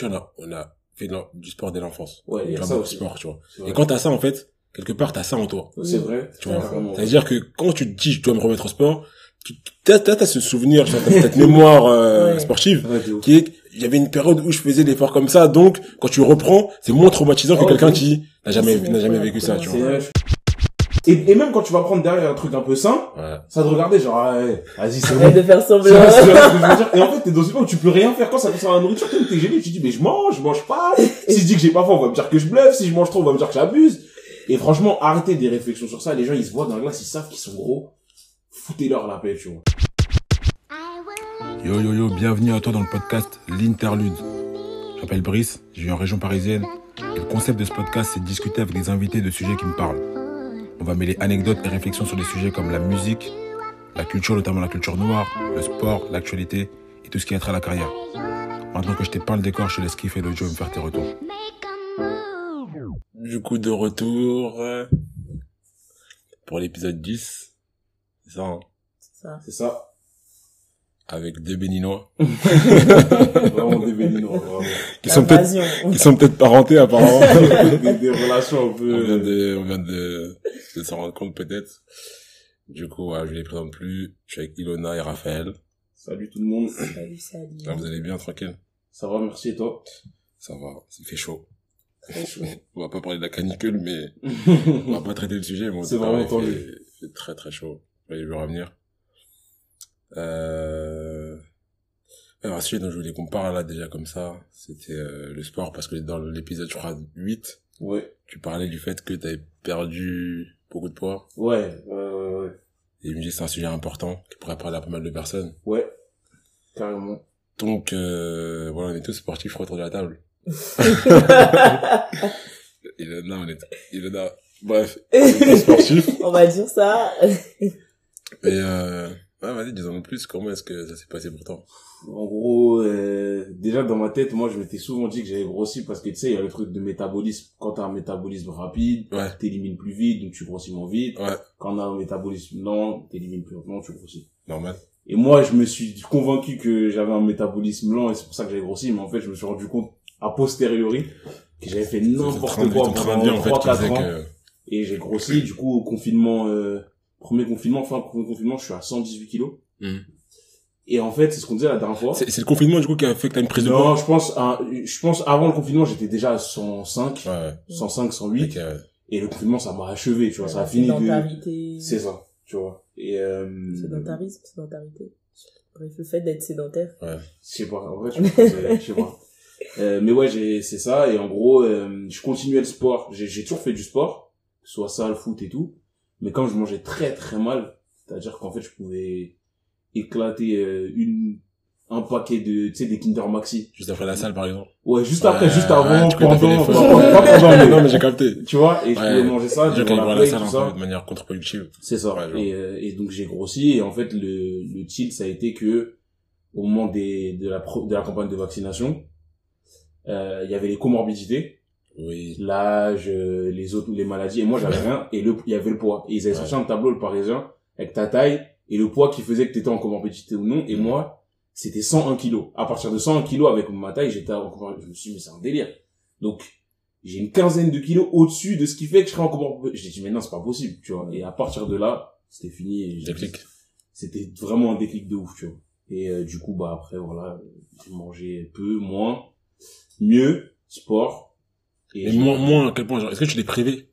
tu vois, on a, fait du sport dès l'enfance. Ouais, il y a ça aussi. sport, tu vois. Et quand t'as ça, en fait, quelque part, t'as ça en toi. C'est vrai. Tu vois, Carrément. Ça veut dire que quand tu te dis, je dois me remettre au sport, tu, t'as, t'as, t'as ce souvenir, tu vois, t'as cette mémoire, euh, Ouais. sportive, Ouais, qui est, il y avait une période où je faisais des efforts comme ça, donc, quand tu reprends, c'est moins traumatisant que Ah quelqu'un qui n'a jamais, C'est n'a jamais vécu ça, tu vois. Et, et même quand tu vas prendre derrière un truc un peu sain, Ouais. ça te regarder genre, ah, ouais, vas-y, c'est Arrête bon. de faire semblant. ce Et en fait, t'es dans une où tu peux rien faire quand ça concerne la nourriture, t'es gêné, tu dis, mais je mange, je mange pas. Si je dis que j'ai pas faim, on va me dire que je bluffe. Si je mange trop, on va me dire que j'abuse. Et franchement, arrêtez des réflexions sur ça. Les gens, ils se voient dans la glace, ils savent qu'ils sont gros. Foutez-leur la paix, tu vois. Yo yo yo, bienvenue à toi dans le podcast L'Interlude. Je m'appelle Brice, je vis en région parisienne. Et le concept de ce podcast, c'est de discuter avec des invités de sujets qui me parlent. On va mêler anecdotes et réflexions sur des sujets comme la musique, la culture, notamment la culture noire, le sport, l'actualité et tout ce qui a trait à la carrière. Maintenant que je t'ai peint le décor, je te laisse kiffer l'audio et me faire tes retours. Du coup, de retour euh, pour l'épisode 10. C'est ça, hein, C'est ça. C'est ça. Avec deux béninois. Vraiment des béninois, vraiment. Qui sont peut-être, qui sont peut-être parentés apparemment. des, des relations un on vient peu... de, on vient de, de s'en rendre compte peut-être. Du coup, ouais, je les présente plus. Je suis avec Ilona et Raphaël. Salut tout le monde. Salut, salut. Là, vous allez bien, tranquille. Ça va, merci et toi? Ça va, il fait chaud. Très chaud. On va pas parler de la canicule, mais on va pas traiter le sujet. Mais C'est vraiment il fait, il fait très très chaud. Là, il va revenir. Euh... Alors, un sujet dont je voulais qu'on parle là déjà comme ça, c'était euh, le sport, parce que dans l'épisode, je crois, 8, Ouais. tu parlais du fait que tu avais perdu beaucoup de poids. Ouais, ouais, ouais, ouais. Et me c'est un sujet important qui pourrait parler à pas mal de personnes. Ouais. Carrément. Donc, euh, voilà, on est tous sportifs autour de la table. Il est là, on est, il est là. Bref, on est. On va dire ça. Et euh, ouais, vas-y, dis-en plus, comment est-ce que ça s'est passé pour toi? En gros, euh, déjà dans ma tête, moi je m'étais souvent dit que j'avais grossi parce que tu sais, il y a le truc de métabolisme. Quand t'as un métabolisme rapide, Ouais, t'élimines plus vite, donc tu grossis moins vite. ouais, Quand a un métabolisme lent, t'élimines plus lentement, tu grossis. normal. Et moi, je me suis convaincu que j'avais un métabolisme lent et c'est pour ça que j'avais grossi, mais en fait, je me suis rendu compte a posteriori que j'avais fait n'importe quoi pendant en fait, qui 3-4 faisait ans. que... Et j'ai grossi, du coup, au confinement, euh, premier confinement, fin premier confinement, je suis à 118 kilos. Mhm. Et en fait, c'est ce qu'on disait la dernière fois. C'est le confinement, du coup, qui a fait que t'as une prise de poids Non, je pense, je pense avant le confinement, j'étais déjà à 105, Ouais, ouais. 105, 108. Ok, ouais. Et le confinement, ça m'a achevé, tu vois, ça a fini de... Sédentarité. C'est ça, tu vois. Et, euh, Sédentarisme, sédentarité. Bref, le fait d'être sédentaire. ouais. je sais pas, en vrai, je pense que c'est- je sais pas. Euh, mais ouais, j'ai, c'est ça, et en gros, euh, je continuais le sport. J'ai, j'ai toujours fait du sport, que ce soit salle, foot et tout. Mais quand je mangeais très très mal, c'est-à-dire qu'en fait, je pouvais éclater euh, une, un paquet de, tu sais, des Kinder Maxi. Juste après la salle, par exemple. Ouais, juste après, Ouais, juste avant, ouais, fait pendant, pendant, mais- non, mais j'ai capté. tu vois, et je Ouais. pouvais manger ça, à la play, salle, ça. peu, de manière contre-productive. C'est ça. Et, euh, et donc j'ai grossi et en fait le le tilt ça a été que au moment des de la pro- de la campagne de vaccination, euh, il y avait les comorbidités, Oui. l'âge, euh, les autres les maladies et moi j'avais rien et le il y avait le poids. Et ils avaient Ouais. sorti un tableau le Parisien avec ta taille et le poids qui faisait que t'étais en comorbidité ou non et moi c'était 101 kilos. À partir de 101 kilos avec ma taille j'étais en. Je me suis dit mais c'est un délire. Donc j'ai une quinzaine de kilos au-dessus de ce qui fait que je serais en comorbidité. J'ai dit mais non c'est pas possible, tu vois. Et à partir de là c'était fini. Déclic. C'était vraiment un déclic de ouf, tu vois. Et euh, du coup bah après voilà j'ai mangé peu, moins, mieux, sport. Et moins, moins, à quel point, genre, est-ce que tu t'es privé?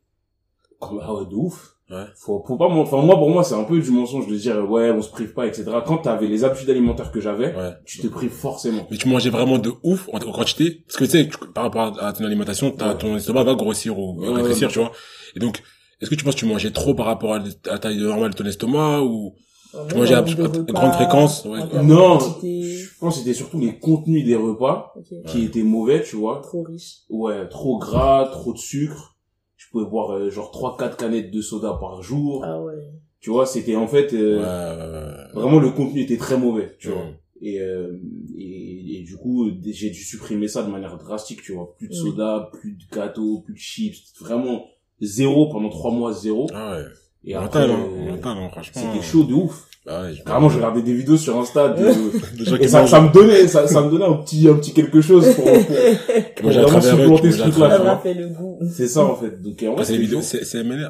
comme- ah ouais, de ouf. Ouais. Faut, faut pas, mon- enfin, moi, pour moi, c'est un peu du mensonge de dire, ouais, on se prive pas, etc. Quand t'avais les habitudes alimentaires que j'avais, Ouais. tu te prives forcément. Mais tu mangeais vraiment de ouf en, en quantité? Parce que tu sais par rapport à ton alimentation Ouais. ton estomac va grossir ou rétrécir tu vois et donc est-ce que tu penses que tu mangeais trop par rapport à la taille normale de ton estomac ou De de repas, grande fréquence, ouais. Non, je pense que c'était surtout les contenus des repas qui étaient mauvais, tu vois. Trop riche. Ouais, trop gras, trop de sucre. Je pouvais boire euh, genre 3-4 canettes de soda par jour. Ah ouais. Tu vois, c'était en fait, euh, ouais, ouais, ouais. vraiment le contenu était très mauvais, tu Mm. vois. Et, euh, et, et du coup, j'ai dû supprimer ça de manière drastique, tu vois. Plus de Mm. soda, plus de gâteaux, plus de chips. Vraiment zéro pendant trois mois, zéro. ah ouais Et après, mental hein euh, mental hein, franchement c'était chaud de ouf. Bah ouais, je- Vraiment, je regardais des vidéos sur Insta de, Des gens et ça, ça me donnait, ça, ça me donnait un petit, un petit quelque chose pour, pour, vraiment supplanter ce truc-là, c'est ça, en fait. Donc, en vrai, Ah, c'est les c'était vidéos, chaud. c'est c'est MNR,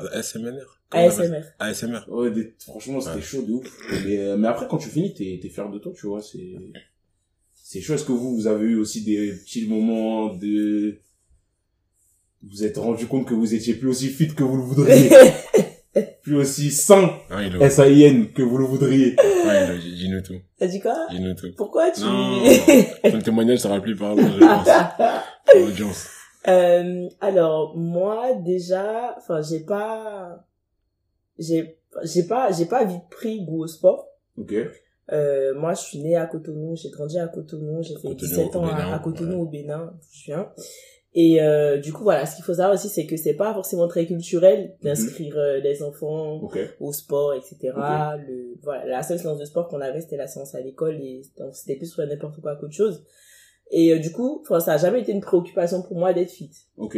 ASMR. Ouais, des- franchement, c'était Ouais. chaud de ouf. Mais, euh, mais après, quand tu finis, t'es, t'es fier de toi, tu vois, c'est, c'est chaud. Est-ce que vous, vous avez eu aussi des petits moments de, vous vous êtes rendu compte que vous étiez plus aussi fit que vous le voudriez, plus aussi sain, Ah, S-A-I-N, que vous le voudriez. ouais, dis-nous tout. T'as dit quoi Dis-nous tout. Pourquoi tu... Non. Ton témoignage sera plus parlant, je pense. L'audience. Euh, alors moi déjà, enfin j'ai pas, j'ai, j'ai pas, j'ai pas vite pris goût au sport. Ok. Euh, moi je suis née à Cotonou, j'ai grandi à Cotonou, j'ai fait Cotonou, 17 ans à, Cotonou ouais. au Bénin, je viens. Et euh, du coup voilà, ce qu'il faut savoir aussi c'est que c'est pas forcément très culturel d'inscrire euh, les enfants au sport, etc. Le, voilà, la seule séance de sport qu'on avait, c'était la séance à l'école et donc c'était plus sur n'importe quoi qu'autre chose. Et euh, du coup, ça a jamais été une préoccupation pour moi d'être fit. Ok.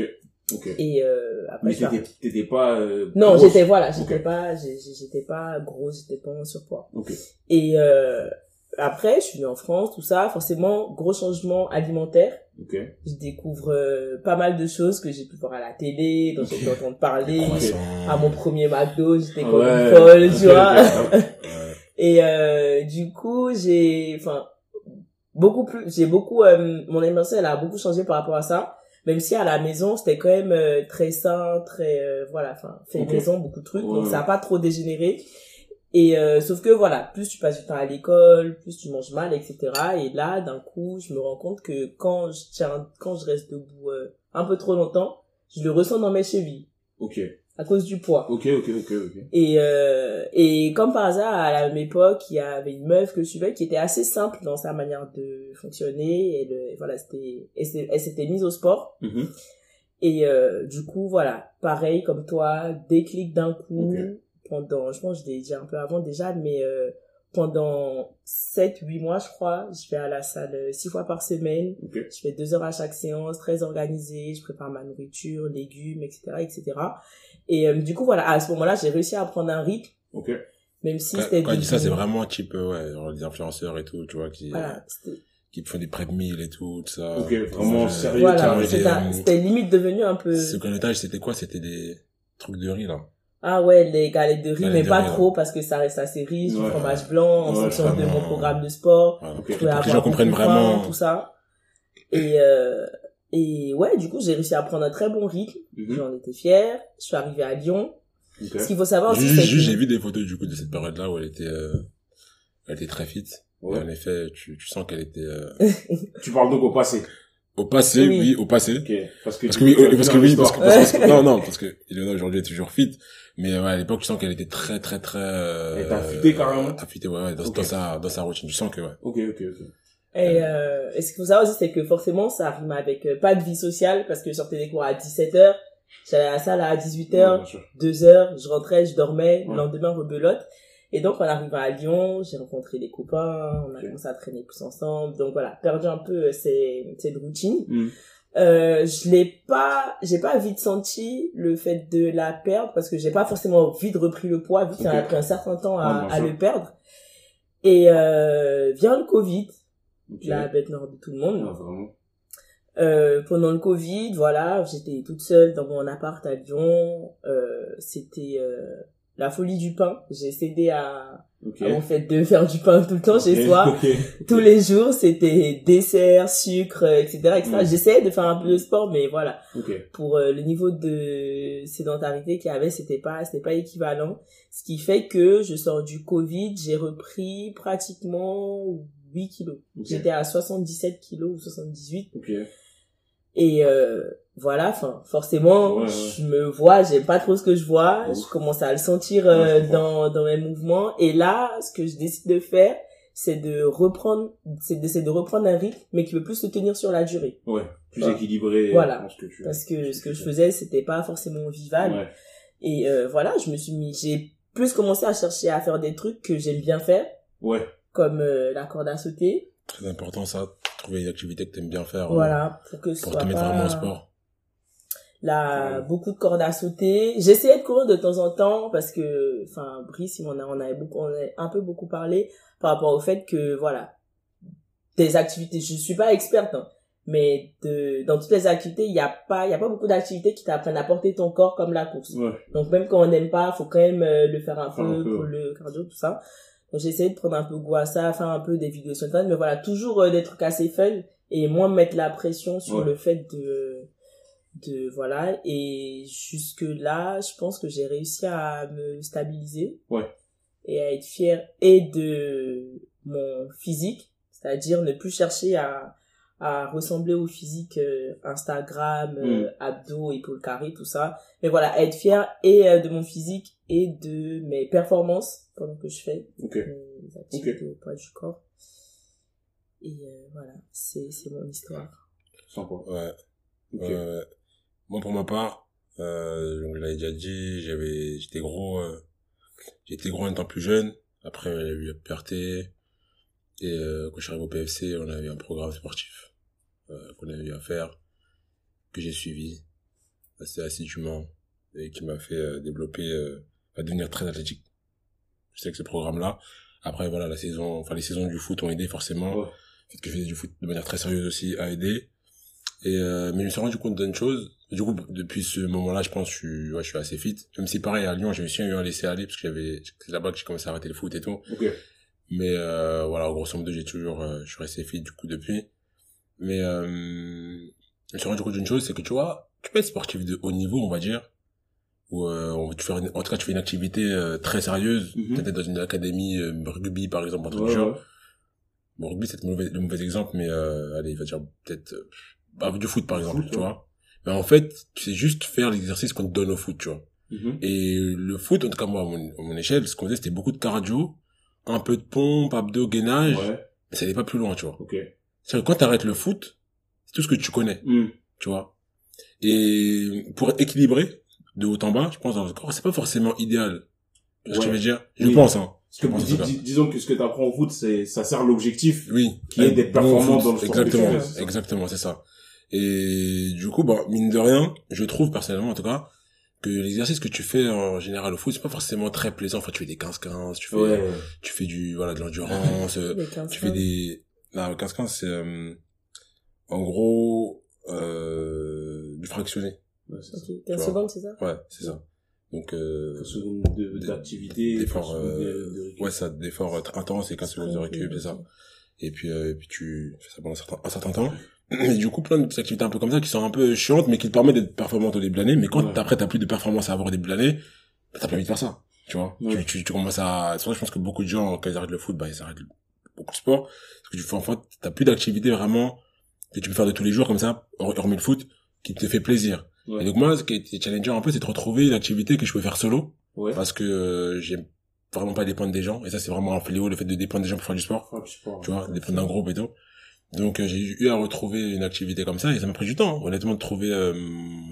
Ok. Et euh, après, Mais t'étais, t'étais pas, euh, non, j'étais voilà, j'étais pas, j'étais pas grosse, j'étais pas en surpoids. Ok. Et euh, après, je suis venue en France, tout ça, forcément, gros changement alimentaire. Ok. Je découvre euh, pas mal de choses que j'ai pu voir à la télé, dont j'ai pu entendre parler. À mon premier McDo, j'étais comme Ouais. une folle, tu vois. Et euh, du coup, j'ai, enfin, beaucoup plus, j'ai beaucoup, euh, mon alimentation, elle a beaucoup changé par rapport à ça. Même si à la maison, c'était quand même euh, très sain, très, euh, voilà, enfin, fait Ok. maison, beaucoup de trucs. Ouais, donc ça a pas trop dégénéré. Et euh, sauf que voilà, plus tu passes du temps à l'école, plus tu manges mal, etc. Et là, d'un coup, je me rends compte que quand je tiens, quand je reste debout euh, un peu trop longtemps, je le ressens dans mes chevilles Ok. à cause du poids. Ok, ok, ok, ok. Et, euh, et comme par hasard, à la même époque, il y avait une meuf que je suivais qui était assez simple dans sa manière de fonctionner. Et le, voilà, c'était, elle elle s'était mise au sport. Mhm. Et euh, du coup, voilà, pareil comme toi, déclic d'un coup. Pendant, je pense que je l'ai dit un peu avant déjà, mais euh, pendant 7-8 mois, je crois, je vais à la salle 6 fois par semaine. Je fais deux heures à chaque séance, très organisée. Je prépare ma nourriture, légumes, etc., etc. Et euh, du coup, voilà, à ce moment-là, j'ai réussi à prendre un rythme, Ok. même si Quand, c'était quand il dit ça, c'est vraiment type, euh, ouais, genre les influenceurs et tout, tu vois, qui, Voilà, qui font des prep meals et tout, tout ça. Ok, vraiment sérieux, voilà, c'était limite devenu un peu... Ce connotage, c'était quoi? C'était des trucs de riz, là. Ah ouais, les galettes de riz, Galettes mais de pas riz, trop parce que ça reste assez riche, du Ouais. fromage blanc, en Ouais, fonction de mon programme de sport. Ok. Je Pour que les gens comprennent pain, vraiment. tout ça. Et, euh, et ouais, du coup, j'ai réussi à prendre un très bon rythme. Mhm. J'en étais fière. Je suis arrivée à Lyon. Ce qu'il faut savoir aussi, j'ai que... vu des photos, du coup, de cette période-là où elle était, euh, elle était très fit. Ouais. Et en effet, tu, tu sens qu'elle était, euh, Tu parles donc au passé. Au passé, Oui. oui, au passé. Parce que, Parce que oui, parce que oui, parce que, parce que- non, non, parce que Ilona aujourd'hui est toujours fit, mais ouais, à l'époque, tu sens qu'elle était très, très, très, euh, Elle était affûtée, carrément. affûtée, ouais, ouais, dans, Ok. dans sa, dans sa routine. Tu sens que, ouais. Ok, ok, ok. Et, euh, et ce qu'il faut savoir aussi, c'est que forcément, ça rime avec euh, pas de vie sociale parce que je sortais des cours à 17h, j'allais à la salle à 18h, Ouais, bien sûr. 2h, je rentrais, je dormais, le lendemain, rebelote. Et donc, en arrivant à Lyon, j'ai rencontré des copains, on a commencé à traîner plus ensemble. Donc voilà, perdu un peu euh, ces- cette routine. Mhm. Euh, je l'ai pas, j'ai pas vite senti le fait de la perdre parce que j'ai pas forcément vite repris le poids vu que ça Ok. a pris un certain temps à, bien à le perdre. Et euh, vient le Covid, Ok. la bête noire de tout le monde. Ouais, vraiment. Euh, pendant le Covid, voilà, j'étais toute seule dans mon appart à Lyon. Euh, c'était euh, la folie du pain. J'ai cédé à, Ok. à mon fait de faire du pain tout le temps chez soi. Tous les jours, c'était dessert, sucre, etc. etc. J'essayais de faire un peu de sport, mais voilà, pour euh, le niveau de sédentarité qu'il y avait, c'était pas, c'était pas équivalent. Ce qui fait que je sors du Covid, j'ai repris pratiquement 8 kilos. J'étais à 77 kilos ou 78. Et euh, voilà, enfin forcément, Ouais, ouais. je me vois, j'aime pas trop ce que je vois, Ouf. je commence à le sentir euh, Ouais, dans dans mes mouvements. Et là, ce que je décide de faire, c'est de reprendre, c'est de, c'est de reprendre un rythme, mais qui veut plus se tenir sur la durée. Ouais. Plus Ouais. équilibré. Voilà. dans ce que tu Parce que ce que je faisais, c'était pas forcément vivable. Ouais. Et euh, voilà, je me suis mis, j'ai plus commencé à chercher à faire des trucs que j'aime bien faire, Ouais. comme euh, la corde à sauter. Très important, ça. Trouver une activité que t'aimes bien faire. euh, Voilà, pour que ce Pour soit te mettre pas... vraiment au sport. Là, Ouais. beaucoup de cordes à sauter. J'essayais de courir de temps en temps parce que, enfin, Brice, m'en a, on avait beaucoup, on a un peu beaucoup parlé par rapport au fait que, voilà, des activités, je suis pas experte, hein, mais de, dans toutes les activités, il y a pas, il y a pas beaucoup d'activités qui t'apprennent à porter ton corps comme la course. Ouais. Donc même quand on n'aime pas, faut quand même euh, le faire un peu un peu, pour ouais. le cardio, tout ça. Donc j'ai essayé de prendre un peu goût à ça, faire un peu des vidéos sur Internet, mais voilà, toujours euh, des trucs assez fun et moins mettre la pression sur Ouais. le fait de de voilà et jusque là, je pense que j'ai réussi à me stabiliser Ouais. et à être fière et de mon physique, c'est-à-dire ne plus chercher à à ressembler au physique euh, Instagram, euh, Mm. abdos, épaules carrées, tout ça. Mais voilà, être fière et euh, de mon physique et de mes performances pendant que je fais Ok. mes activités au poids du corps. Et euh, voilà, c'est c'est mon histoire. Sympa. Ouais. Ok. Euh, moi, pour ma part, euh, donc, je l'avais déjà dit, j'avais, j'étais gros, euh, j'étais gros en étant plus jeune. Après, il y a eu la puberté. Et, euh, quand je suis arrivé au PFC, on avait un programme sportif, euh, qu'on avait eu à faire, que j'ai suivi assez assidûment et qui m'a fait euh, développer, euh, à devenir très athlétique. Je sais que ce programme-là, après, voilà, la saison, enfin, les saisons du foot ont aidé forcément. Ouais. Le fait que je faisais du foot de manière très sérieuse aussi a aidé. Et euh, mais je me suis rendu compte d'une chose. Du coup, depuis ce moment-là, je pense que je suis, ouais, je suis assez fit. Même si pareil à Lyon, j'ai aussi eu un laisser aller parce que j'avais, c'est là-bas que j'ai commencé à arrêter le foot et tout. Ok. Mais euh, voilà, grosso modo, j'ai toujours, euh, je suis resté fit du coup depuis. Mais euh, je me suis rendu compte d'une chose, c'est que tu vois, tu peux être sportif de haut niveau, on va dire, ou euh, on- tu fais une- en tout cas, tu fais une activité euh, très sérieuse, Mhm. peut-être dans une académie euh, rugby par exemple, un truc Ouais, ouais. Bon, rugby, c'est le mauvais, le mauvais exemple, mais euh, allez, il va dire peut-être euh, bah, du foot, par exemple, Foot, tu ouais. vois. Mais en fait, c'est juste faire l'exercice qu'on te donne au foot, tu vois. Mhm. Et le foot, en tout cas, moi, à mon, à mon échelle, ce qu'on faisait, c'était beaucoup de cardio, un peu de pompe, abdos, gainage, Ouais. mais ça n'est pas plus loin, tu vois. Ok. C'est-à-dire que quand t'arrêtes le foot, c'est tout ce que tu connais, Hmm. tu vois. Et pour équilibrer de haut en bas, je pense dans le corps, c'est pas forcément idéal. Que je Ouais. veux dire? Je Oui. pense, hein. Parce que Je pense dis- en tout cas. dis- disons que ce que tu apprends au foot, c'est ça sert l'objectif. Oui. Qui est d'être performant foot, dans le sport Exactement, c'est ça. exactement, c'est ça. Et du coup, bah, mine de rien, je trouve personnellement, en tout cas, que l'exercice que tu fais en général au foot, c'est pas forcément très plaisant. Enfin, tu fais des 15-15, tu fais, Ouais. tu fais du, voilà, de l'endurance, Les 15 tu fais des, là, 15-15, c'est, euh, en gros, euh, du fractionné. Ouais, c'est ça. Ok, 15 vois? secondes, c'est ça? Ouais, c'est ça. Donc, euh, 15 secondes de- des- d'activité. d'efforts, 15 secondes de- euh, de ouais, ça, d'efforts euh, très intenses et 15 secondes de récup, c'est ça. Et puis, euh, et puis tu fais ça pendant un certain, un certain temps. Et du coup, plein de petites activités un peu comme ça qui sont un peu chiantes, mais qui te permettent d'être performante au début de l'année. Mais quand Ouais. après t'as plus de performance à avoir au début de l'année, bah, t'as pas envie de faire ça. Tu vois? Ouais. Tu, tu, tu commences à, c'est vrai, je pense que beaucoup de gens, quand ils arrêtent le foot, bah, ils arrêtent beaucoup de sport. Parce que tu fais, en fait, t'as plus d'activité vraiment que tu peux faire de tous les jours comme ça, hor- hormis le foot, qui te fait plaisir. Ouais. Et donc moi, ce qui est challenger un peu, c'est de retrouver une activité que je peux faire solo. Ouais. Parce que euh, j'aime vraiment pas dépendre des gens. Et ça, c'est vraiment un fléau, le fait de dépendre des gens pour faire du sport Enfin, tu vois, dépendre d'un groupe et tout. Donc euh, j'ai eu à retrouver une activité comme ça et ça m'a pris du temps, hein, honnêtement, de trouver euh,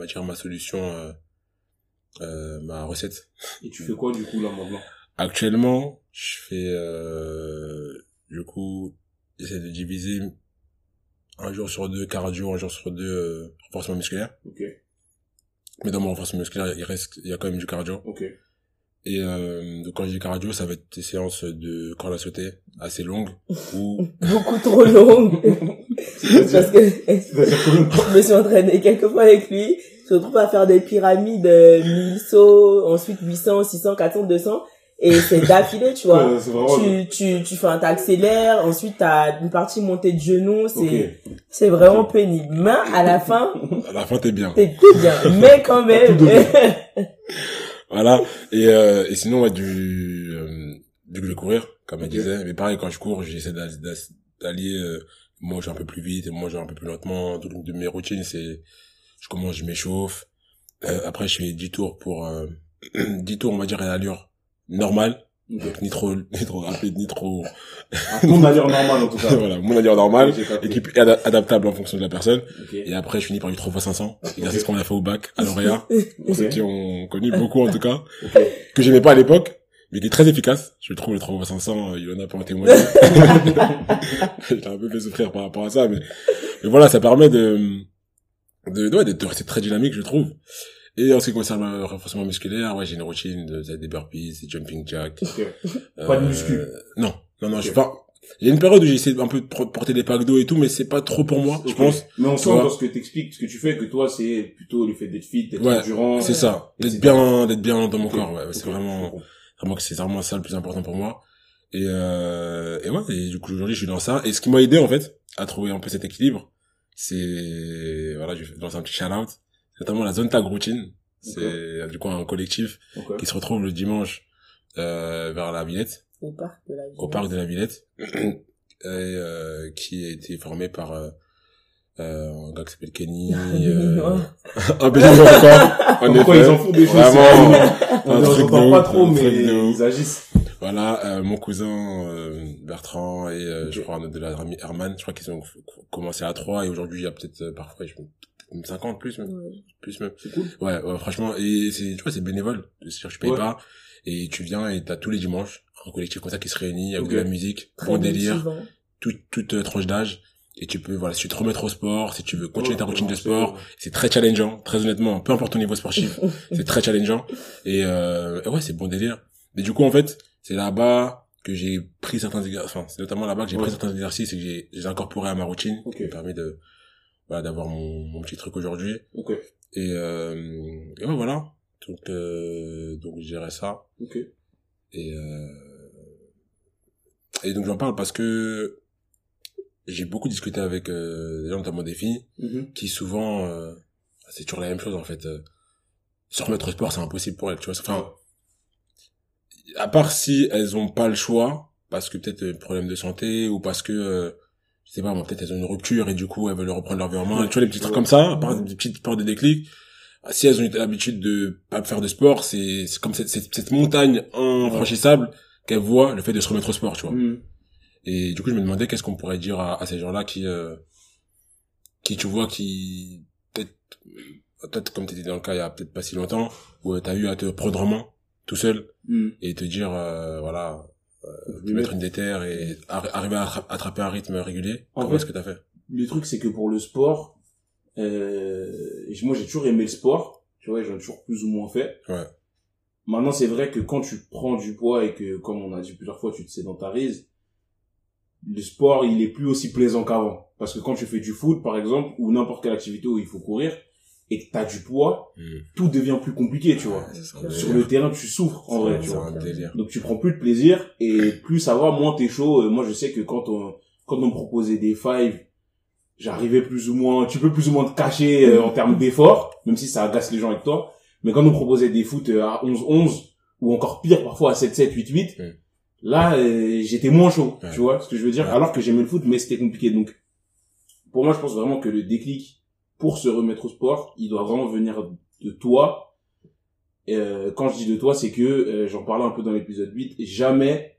dire, ma solution, euh, euh, ma recette. Et tu fais quoi, du coup, là, maintenant? Actuellement, je fais, euh, du coup, j'essaie de diviser un jour sur deux cardio, un jour sur deux euh, renforcement musculaire. Ok. Mais dans mon renforcement musculaire, il reste, il y a quand même du cardio. Ok. Et euh, donc quand je dis cardio, ça va être des séances de corde à sauter assez longues ou Beaucoup trop longue. Parce que je me suis entraînée quelques fois avec lui. Je me retrouve à faire des pyramides, euh, 1000 sauts, ensuite 800, 600, 400, 200. Et c'est d'affilée, tu vois. Tu, tu, tu fais un t'accélères, ensuite t'as une partie montée de genoux, c'est, c'est vraiment pénible. Mais à la fin, à la fin t'es bien. t'es bien. Mais quand même. Voilà. Et, euh, et sinon, ouais, du, euh, du je vais courir, comme elle Ok. disait. Mais pareil, quand je cours, j'essaie d'a- d'a- d'allier, euh, manger un peu plus vite et manger un peu plus lentement. Donc, de mes routines, c'est, je commence, je m'échauffe. Euh, après, je fais 10 tours pour, euh, 10 tours, on va dire, à l'allure normale. Ok. Donc, ni trop, ni trop rapide, ni trop, À ton allure normale, en tout cas. voilà, mon allure normale. Et qui est ada- adaptable en fonction de la personne. Et après, je finis par du 3 x 500. Exercice qu'on a fait au bac, à l'Oréa. Pour ceux qui ont connu beaucoup, en tout cas. Ok. que j'aimais pas à l'époque, mais qui est très efficace. Je trouve le 3 500, euh, il en a pas en témoigner. J'ai un peu fait souffrir par rapport à ça, mais, mais voilà, ça permet de, de, ouais, de rester très dynamique, je trouve. Et en ce qui concerne le renforcement musculaire, ouais, j'ai une routine de, de- des burpees, des jumping jacks. Ok. Euh, Pas de muscu. Non, non, non, je Ok. suis pas. Il y a une période où j'ai essayé un peu de por- porter des packs d'eau et tout, mais c'est pas trop pour moi, je Ok. pense. Mais on sent dans ce que t'expliques, ce que tu fais, que toi, c'est plutôt le fait d'être fit, d'être Ouais, endurant. C'est ça, d'être bien, d'être bien dans mon corps. Ouais, c'est vraiment, je vraiment que c'est vraiment ça le plus important pour moi. Et euh, et ouais, et du coup aujourd'hui je suis dans ça. Et ce qui m'a aidé en fait à trouver un peu cet équilibre, c'est voilà, je vais lancer un petit shout out, notamment la zone tag routine. C'est du coup un collectif qui se retrouve le dimanche euh, vers la Villette. Au parc de la ville. au parc de la Villette et euh, qui a été formé par euh, euh, un gars qui s'appelle Kenny euh, un bénévole encore en Pourquoi ils en font des choses Vraiment, On un ne truc de pas trop, mais ils agissent. voilà euh, mon cousin euh, Bertrand et euh, je crois un autre de la famille Herman. Je crois qu'ils ont commencé à trois et aujourd'hui il y a peut-être euh, parfois je peut-être 50 plus même Ouais. plus même C'est cool. ouais, ouais franchement et c'est tu vois c'est bénévole c'est-à-dire que je paye Ouais. pas et tu viens et t'as tous les dimanches un collectif comme ça qui se réunit avec Ok. de la musique Très bon délire toute toute euh, tranche d'âge et tu peux voilà si tu te remettre au sport si tu veux continuer ta routine de sport c'est très challengeant très honnêtement peu importe ton niveau sportif c'est très challengeant et, euh, et ouais c'est bon délire mais du coup en fait c'est là-bas que j'ai pris certains exercices enfin c'est notamment là-bas que j'ai Ouais. pris certains exercices et que j'ai incorporé à ma routine Ok. qui me permet de voilà d'avoir mon, mon petit truc aujourd'hui Ok. et, euh, et ouais voilà donc euh, donc je dirais ça Ok. et euh, et donc j'en parle parce que j'ai beaucoup discuté avec euh, des gens notamment des filles Mhm. qui souvent euh, c'est toujours la même chose en fait euh, se remettre au sport c'est impossible pour elles tu vois enfin à part si elles ont pas le choix parce que peut-être euh, problème de santé ou parce que euh, je sais pas moi peut-être elles ont une rupture et du coup elles veulent reprendre leur vie en main tu vois les petits trucs comme ça à part des petites portes de déclic. Si elles ont l'habitude de pas faire de sport c'est c'est comme cette, cette, cette montagne infranchissable qu'elles voient le fait de se remettre au sport tu vois. Mhm. et du coup, je me demandais qu'est-ce qu'on pourrait dire à, à ces gens-là qui, euh, qui, tu vois, qui, peut-être, peut-être comme t'étais dans le cas il y a peut-être pas si longtemps, où euh, t'as eu à te prendre en main, tout seul, Mhm. et te dire, euh, voilà, Vais mettre mettre- une déterre et arri- arriver à attra- attraper un rythme régulier. En Comment est-ce que t'as fait? le truc c'est que pour le sport euh, moi j'ai toujours aimé le sport tu vois j'en ai toujours plus ou moins fait Ouais. maintenant c'est vrai que quand tu prends du poids et que comme on a dit plusieurs fois tu te sédentarises le sport il est plus aussi plaisant qu'avant parce que quand tu fais du foot par exemple ou n'importe quelle activité où il faut courir et que t'as du poids Hmm. tout devient plus compliqué tu vois Sur le terrain tu souffres en vrai tu vois donc tu prends plus de plaisir et plus ça va, moins t'es chaud. Euh, Moi je sais que quand on quand on me proposait des fives, j'arrivais plus ou moins, tu peux plus ou moins te cacher euh, en termes d'effort, même si ça agace les gens avec toi. Mais quand on me proposait des foot euh, à 11-11 ou encore pire parfois à 7-7, 8-8, Mm. là euh, j'étais moins chaud, Ouais. tu vois ce que je veux dire? Ouais. Alors que j'aimais le foot, mais c'était compliqué. Donc pour moi je pense vraiment que le déclic pour se remettre au sport, il doit vraiment venir de toi euh, quand je dis de toi, c'est que euh, j'en parlais un peu dans l'épisode 8, jamais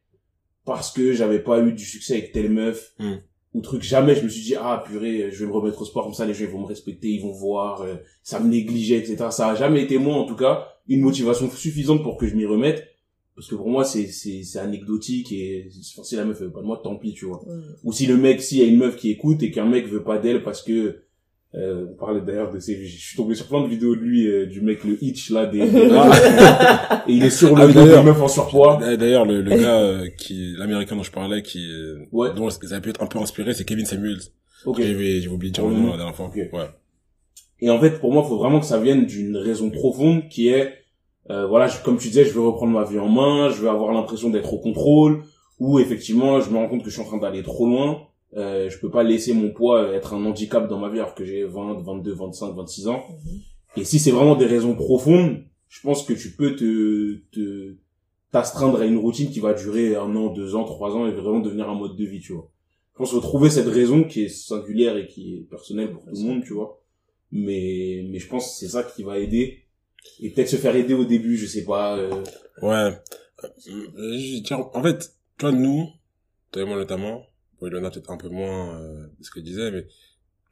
parce que j'avais pas eu du succès avec telle meuf Hmm. ou truc, jamais je me suis dit ah purée, je vais me remettre au sport comme ça, les gens ils vont me respecter, ils vont voir, euh, ça me négligeait, etc. Ça a jamais été moi en tout cas une motivation suffisante pour que je m'y remette. Parce que pour moi, c'est, c'est, c'est anecdotique et enfin, si la meuf veut pas de moi, tant pis, tu vois. Ouais. Ou si le mec, s'il y a une meuf qui écoute et qu'un mec veut pas d'elle parce que euh, on parlait d'ailleurs de ces, je suis tombé sur plein de vidéos de lui, euh, du mec le hitch là des, des rats. et il est sur le Ah, d'ailleurs. meuf en surpoids. D'ailleurs, le, le gars euh, qui, l'américain dont je parlais, qui, euh, Ouais. dont ça a pu être un peu inspiré, c'est Kevin Samuels. Ok. J'avais, j'ai oublié de dire le nom la dernière fois. ok. Ouais. Et en fait, pour moi, il faut vraiment que ça vienne d'une raison profonde qui est, euh, voilà, je- comme tu disais, je veux reprendre ma vie en main, je veux avoir l'impression d'être au contrôle, ou effectivement, je me rends compte que je suis en train d'aller trop loin. Euh, je peux pas laisser mon poids être un handicap dans ma vie alors que j'ai 20, 22, 25, 26 ans. Mhm. Et si c'est vraiment des raisons profondes, je pense que tu peux te, te, t'astreindre à une routine qui va durer un an, deux ans, trois ans et vraiment devenir un mode de vie, tu vois. Je pense qu'il faut trouver cette raison qui est singulière et qui est personnelle pour tout le monde, tu vois. Mais, mais je pense que c'est ça qui va aider. Et peut-être se faire aider au début, je sais pas. euh, Ouais. Euh, dire, en fait, tu vois, nous, toi et moi notamment, bon, il en a peut-être un peu moins euh, de ce que je disais, mais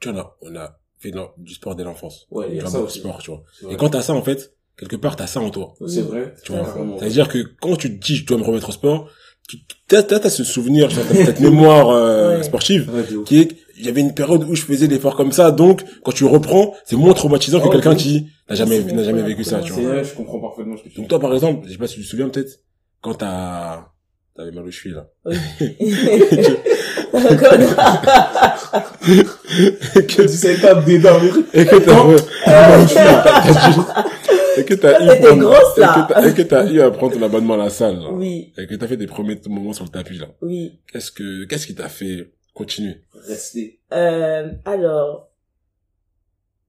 tu vois, on a, on a fait de du sport dès l'enfance. Ouais, il y a ça aussi. sport, tu vois. Et quand t'as ça, en fait, quelque part, t'as ça en toi. C'est vrai. Tu vois. C'est-à-dire que quand tu te dis, je dois me remettre au sport, tu t'as, t'as, ce souvenir, tu vois, t'as cette mémoire euh, Ouais. sportive Ouais, qui est, il y avait une période où je faisais l'effort comme ça, donc quand tu reprends, c'est moins traumatisant que Oh, quelqu'un qui n'a jamais n'a jamais vécu ça, tu vois. vrai, je comprends parfaitement ce que tu Donc dis. toi par exemple, je sais pas si tu te souviens peut-être quand t'as t'avais mal aux chevilles là. Que Tu sais pas d'énormes et que t'as et que t'as eu T'étais grosse, et là. que t'as- et que t'as eu à prendre ton abonnement à la salle là. oui, et que t'as fait des premiers moments sur le tapis là. oui. Qu'est-ce que qu'est-ce qui t'a fait continuer? Rester. Euh, alors,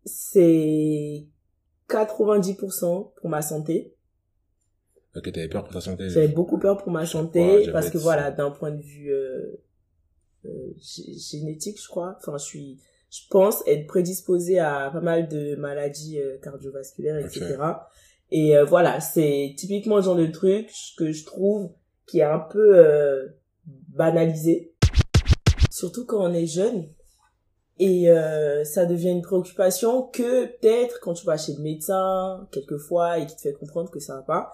c'est 90% pour ma santé. Ok, t'avais peur pour ta santé. J'avais beaucoup peur pour ma santé Ouais, parce que voilà, d'un point de vue euh, euh, gé- génétique, je crois. Enfin, je suis, je pense être prédisposée à pas mal de maladies euh, cardiovasculaires, etc. Et euh, voilà, c'est typiquement le genre de truc que je trouve qui est un peu euh, banalisé, surtout quand on est jeune. Et euh, ça devient une préoccupation que peut-être quand tu vas chez le médecin quelquefois et qui te fait comprendre que ça va pas.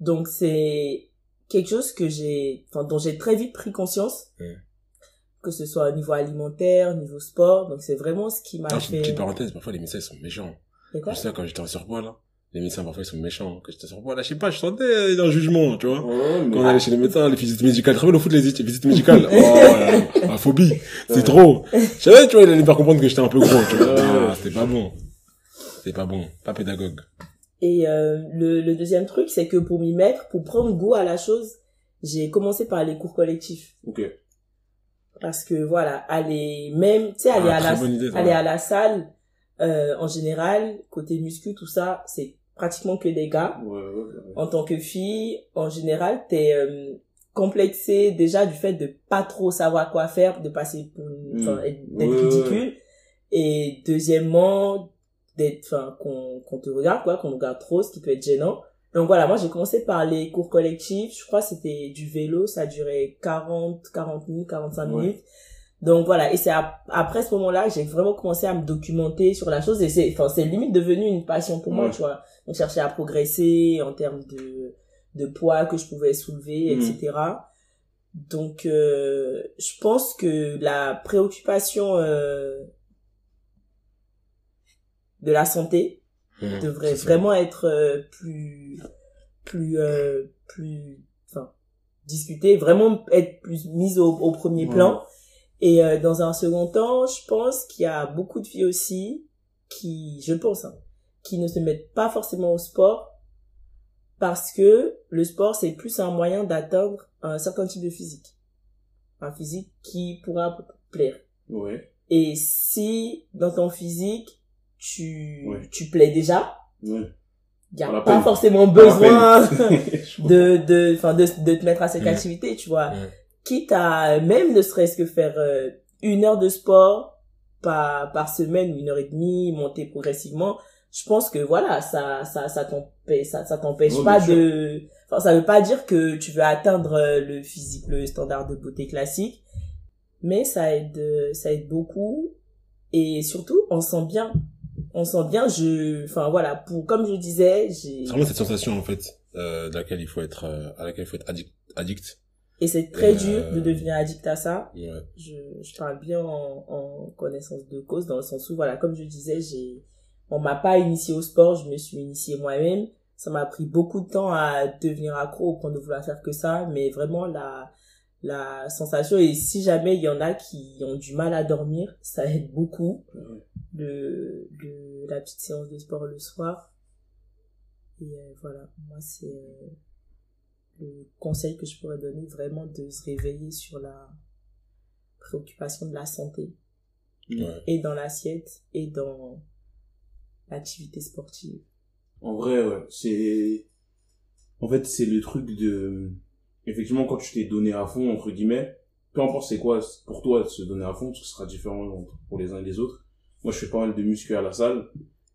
Donc c'est quelque chose que j'ai, enfin dont j'ai très vite pris conscience, Mm. Que ce soit au niveau alimentaire, au niveau sport. Donc c'est vraiment ce qui m'a Ah, c'est une fait. petite parenthèse, parfois les médecins ils sont méchants. C'est quoi Je sais quand j'étais en surpoids là, les médecins parfois ils sont méchants. Quand j'étais en surpoids là, je sais pas, je sentais euh, un jugement, tu vois. Ouais, mais... Quand on allait chez les médecins, les visites médicales, très bien au foot les visites médicales. Oh, la, la phobie, c'est trop. Je savais, tu vois, il allait me faire comprendre que j'étais un peu gros, tu vois. Ouais. Ah, c'était pas bon. C'était pas bon, pas pédagogue. Et euh, le, le deuxième truc, c'est que pour m'y mettre, pour prendre goût à la chose, j'ai commencé par les cours collectifs. Ok. Parce que voilà, aller même, tu sais, aller Ah, à la, idée, aller à la salle, euh, en général, côté muscu, tout ça, c'est pratiquement que des gars. Ouais, ouais, ouais. En tant que fille, en général, t'es euh, complexé déjà du fait de pas trop savoir quoi faire, de passer pour, une- Mm. enfin, d'être ridicule. Et deuxièmement, d'être, enfin, qu'on qu'on te regarde, quoi, qu'on regarde trop, ce qui peut être gênant. Donc voilà, moi j'ai commencé par les cours collectifs. Je crois que c'était du vélo, ça durait 40, 40 minutes, 45 Ouais. minutes. Donc voilà, et c'est ap- après ce moment-là que j'ai vraiment commencé à me documenter sur la chose et c'est, enfin, c'est limite devenu une passion pour moi, tu vois. Donc chercher à progresser en termes de, de poids que je pouvais soulever, etc. Donc euh, je pense que la préoccupation euh, de la santé Mmh, devrait ça. vraiment être euh, plus plus euh, plus enfin discutée vraiment être plus mise au, au premier plan et euh, dans un second temps je pense qu'il y a beaucoup de filles aussi qui je pense hein, qui ne se mettent pas forcément au sport parce que le sport c'est plus un moyen d'atteindre un certain type de physique un physique qui pourra plaire Ouais. et si dans ton physique tu Ouais. tu plais déjà. Ouais. il y a pas forcément besoin de de enfin de, de te mettre à cette activité tu vois. Quitte à même ne serait-ce que faire euh, une heure de sport par par semaine ou une heure et demie monter progressivement je pense que voilà ça ça ça t'empêche ça, ça t'empêche pas de enfin ça veut pas dire que tu veux atteindre euh, le physique le standard de beauté classique mais ça aide euh, ça aide beaucoup et surtout on sent bien on sent bien je enfin voilà pour comme je disais j'ai C'est vraiment cette sensation en fait euh, de laquelle il faut être euh, à laquelle il faut être addict. addict. et c'est très Et, dur euh, de devenir addict à ça Ouais. je, je parle bien en, en connaissance de cause dans le sens où voilà comme je disais j'ai on m'a pas initié au sport je me suis initié moi-même ça m'a pris beaucoup de temps à devenir accro au point de vouloir faire que ça mais vraiment la la sensation et si jamais il y en a qui ont du mal à dormir ça aide beaucoup. Le, le la petite séance de sport le soir. Et euh, voilà. Moi c'est euh, le conseil que je pourrais donner vraiment de se réveiller sur la préoccupation de la santé. Et dans l'assiette et dans l'activité sportive. En vrai, ouais. C'est, en fait, c'est le truc de, effectivement, quand tu t'es donné à fond, entre guillemets, peu importe c'est quoi pour toi de se donner à fond, parce que ce sera différent entre- pour les uns et les autres. Moi, je fais pas mal de muscu à la salle.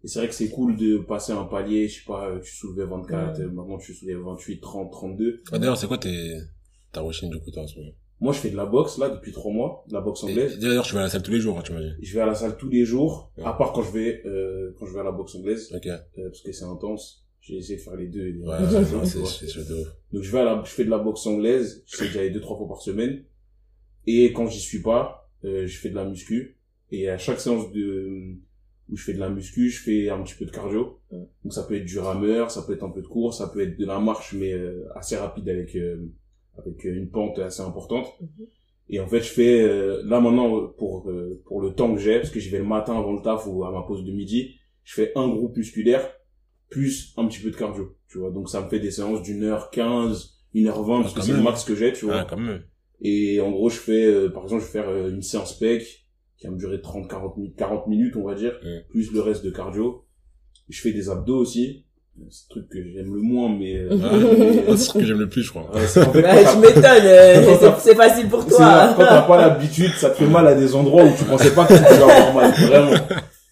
Et c'est vrai que c'est cool de passer un palier, je sais pas, euh, tu soulevais 24, Ouais. euh, maintenant tu soulèves 28, 30, 32. Ah, D'ailleurs, c'est quoi tes ta routine du coup toi en ce moment? Moi, je fais de la boxe, là, depuis trois mois, de la boxe anglaise. D'ailleurs, je vais à la salle tous les jours, hein, tu m'as dit. Je vais à la salle tous les jours, Ouais. à part quand je vais, euh, quand je vais à la boxe anglaise, Ok. euh, parce que c'est intense. J'ai essayé de faire les deux. Ouais, c'est. Donc je vais à la, je fais de la boxe anglaise, je sais que j'y allais deux trois fois par semaine. Et quand j'y suis pas, euh, je fais de la muscu. Et à chaque séance de, où je fais de la muscu, je fais un petit peu de cardio. Donc ça peut être du rameur, ça peut être un peu de course, ça peut être de la marche, mais euh, assez rapide avec, euh, avec une pente assez importante. Mhm. Et en fait, je fais, euh, là maintenant, pour, euh, pour le temps que j'ai, parce que j'y vais le matin avant le taf ou à ma pause de midi, je fais un groupe musculaire, plus un petit peu de cardio, tu vois. Donc ça me fait des séances d'une heure quinze, une heure vingt, parce quand que c'est le max que j'ai, tu vois. Ah, quand même. Et en gros, je fais, euh, par exemple, je vais faire euh, une séance pec qui va me durer 30, 40 minutes, 40 minutes, on va dire, Mm. plus le reste de cardio. Je fais des abdos aussi. C'est le truc que j'aime le moins, mais, euh, Ah, mais- c'est ce que j'aime le plus, je crois. Ouais, c'est- en fait, quand je m'étonne, euh, c'est- facile pour là, quand t'as toi. pas l'habitude, ça te fait mal à des endroits où tu pensais pas que tu pouvais avoir mal, vraiment.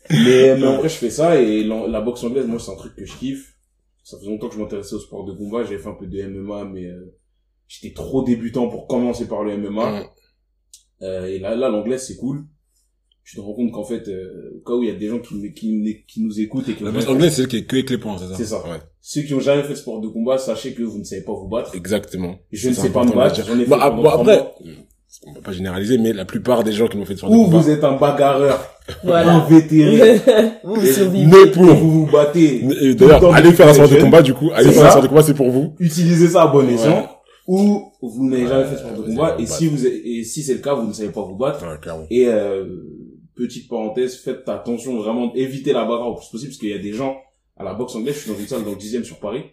Mais, mais en vrai, je fais ça et la, la boxe anglaise, moi, c'est un truc que je kiffe. Ça faisait longtemps que je m'intéressais au sport de combat. J'avais fait un peu de MMA, mais euh, j'étais trop débutant pour commencer par le MMA. Mm. Euh, et là, là, l'anglais, c'est cool. Tu te rends compte qu'en fait, euh, au cas où il y a des gens qui, qui, qui nous écoutent et qui La boxe anglaise, c'est que avec les points, c'est ça? C'est ça. Ouais. ceux qui ont jamais fait de sport de combat, sachez que vous ne savez pas vous battre. Exactement. Je ne sais pas me battre. dire. J'en ai fait Bon, ah, après, mois. on va pas généraliser, mais la plupart des gens qui m'ont fait de sport de Ou combat, vous êtes un bagarreur, Voilà. invétéré, vous, survivez. né pour. vous vous battez. Le D'ailleurs, allez faire un sport de combat, du coup. Allez C'est faire un sport de combat, c'est pour vous. Utilisez ça à bon escient. Ouais. Ou vous n'avez jamais fait sport de combat. Et si vous, et si c'est le cas, vous ne savez pas vous battre. Ouais, clairement. Et euh, petite parenthèse, faites attention, vraiment, évitez la bagarre au plus possible, parce qu'il y a des gens, à la boxe anglaise, je suis dans une salle dans le 10 sur Paris,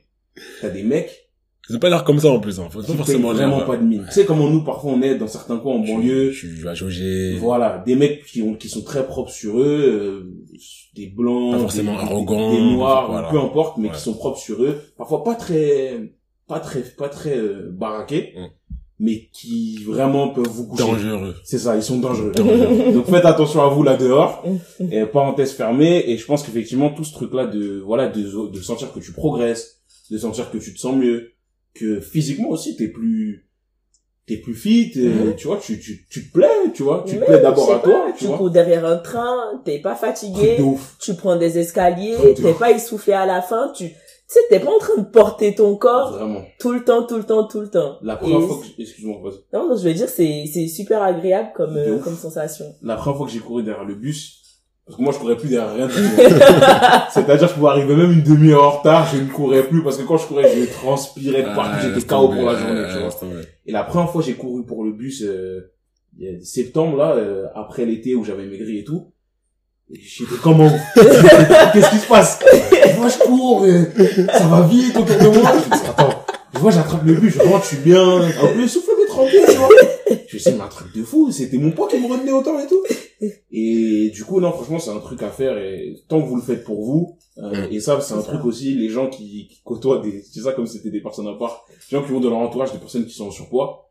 t'as des mecs Ils ont pas l'air comme ça, en plus, hein. Faut pas forcément vraiment pas de mine. Tu sais comment nous, parfois, on est dans certains coins en banlieue, Je suis à jauger. voilà, des mecs qui ont, qui sont très propres sur eux, euh, des blancs, Pas forcément des, arrogants, des noirs, voilà. peu importe, mais Ouais. qui sont propres sur eux, parfois pas très, pas très, pas très euh, baraqués, Mm. mais qui vraiment peuvent vous coucher. Dangereux. C'est ça, ils sont dangereux. Dangereux. Donc faites attention à vous là dehors. Et parenthèse fermée. Et je pense qu'effectivement tout ce truc-là de voilà de, de sentir que tu progresses, de sentir que tu te sens mieux, que physiquement aussi t'es plus t'es plus fit, Mhm. tu vois, tu, tu tu te plais, tu vois, tu te plais d'abord à toi, tu tu vois. cours derrière un train, t'es pas fatigué, tu prends des escaliers, t'es pas essoufflé à la fin, tu, tu sais, t'es pas en train de porter ton corps Vraiment. tout le temps, tout le temps, tout le temps. La première Et- fois que excuse-moi. Non, non, je veux dire, c'est, c'est super agréable comme, euh, comme sensation. La première fois que j'ai couru derrière le bus, parce que moi je courais plus derrière rien. du tout. C'est-à-dire je pouvais arriver même une demi-heure en retard, je ne courais plus parce que quand je courais, je transpirais de partout, Ah, j'étais KO pour la journée, tu vois. Et la première fois j'ai couru pour le bus, euh, il y a septembre là, euh, après l'été où j'avais maigri et tout. Et j'étais comment Qu'est-ce qui se passe? Moi je cours, euh, ça va vite autour de moi. Je me dis, attends, je vois j'attrape le bus, je rentre, je suis bien, tranquille, tu vois. Je dit, mais un truc de fou, c'était mon poids qui me retenait autant et tout. Et du coup, non, franchement, c'est un truc à faire et tant que vous le faites pour vous, euh, et ça, c'est un ça. truc aussi, les gens qui, qui côtoient des, c'est ça comme c'était des personnes à part, les gens qui vont dans leur entourage, des personnes qui sont en surpoids.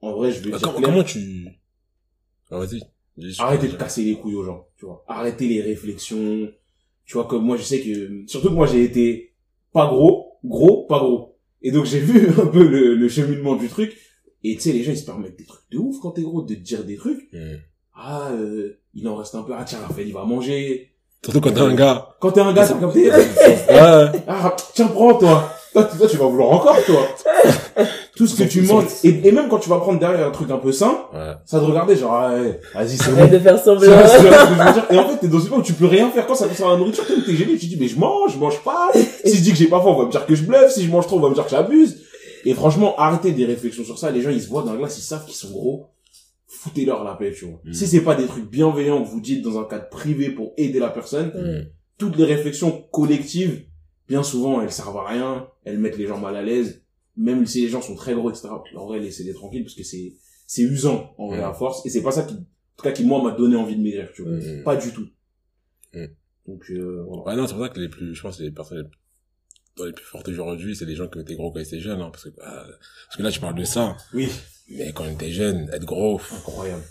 En vrai, je vais Ah, dire Comment, comment tu... Ah, vas-y. Arrêtez de casser les couilles aux gens, tu vois. Arrêtez les réflexions. Tu vois, comme moi, je sais que, surtout que moi, j'ai été pas gros, gros, pas gros. Et donc, j'ai vu un peu le, le cheminement du truc. Et tu sais, les gens, ils se permettent des trucs de ouf quand t'es gros, de te dire des trucs. Ah, euh, il en reste un peu. Ah, tiens, Raphaël, il va manger. Surtout quand t'es un gars. Quand t'es un gars, t'as capté. Ouais. Ah, tiens, prends, toi. Toi, tu- toi, tu vas vouloir encore, toi. Tout ce que tu manges. Et, et même quand tu vas prendre derrière un truc un peu sain, Ouais. ça te regarder, genre, ah, ouais, vas-y, c'est bon. Arrête de faire semblant. Et en fait, t'es dans une époque où tu peux rien faire quand ça concerne la nourriture, t'es t'es gêné, tu te dis, mais je mange, je mange pas. Si je dis que j'ai pas faim, on va me dire que je bluffe. Si je mange trop, on va me dire que j'abuse. Et franchement, arrêtez des réflexions sur ça. Les gens, ils se voient dans la glace, ils savent qu'ils sont gros. Foutez-leur la paix, tu vois. Mm. Si c'est pas des trucs bienveillants que vous dites dans un cadre privé pour aider la personne, Mm. toutes les réflexions collectives, bien souvent, elles servent à rien. Elles mettent les gens mal à l'aise. Même si les gens sont très gros, etc. En vrai, laissez-les tranquilles parce que c'est, c'est usant, en vrai, Mm. à force. Et c'est pas ça qui, en tout cas, qui, moi, m'a donné envie de maigrir, tu vois. Mm. Pas du tout. Mm. Donc, euh, voilà. Ouais, non, c'est pour ça que les plus, je pense, que les personnes les, dans les plus fortes aujourd'hui, c'est les gens qui étaient gros quand ils étaient jeunes, hein, parce que, bah, parce que là, tu parles de ça. Oui. Mais quand on était jeune, être gros, Incroyable.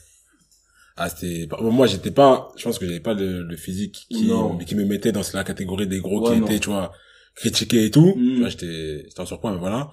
ah, c'était, bah, moi, j'étais pas, je pense que j'avais pas le, le physique qui, Non. qui me mettait dans la catégorie des gros Ouais, qui non. étaient, tu vois, critiqués et tout. Mm. Tu vois, j'étais, j'étais en surpoids, mais voilà.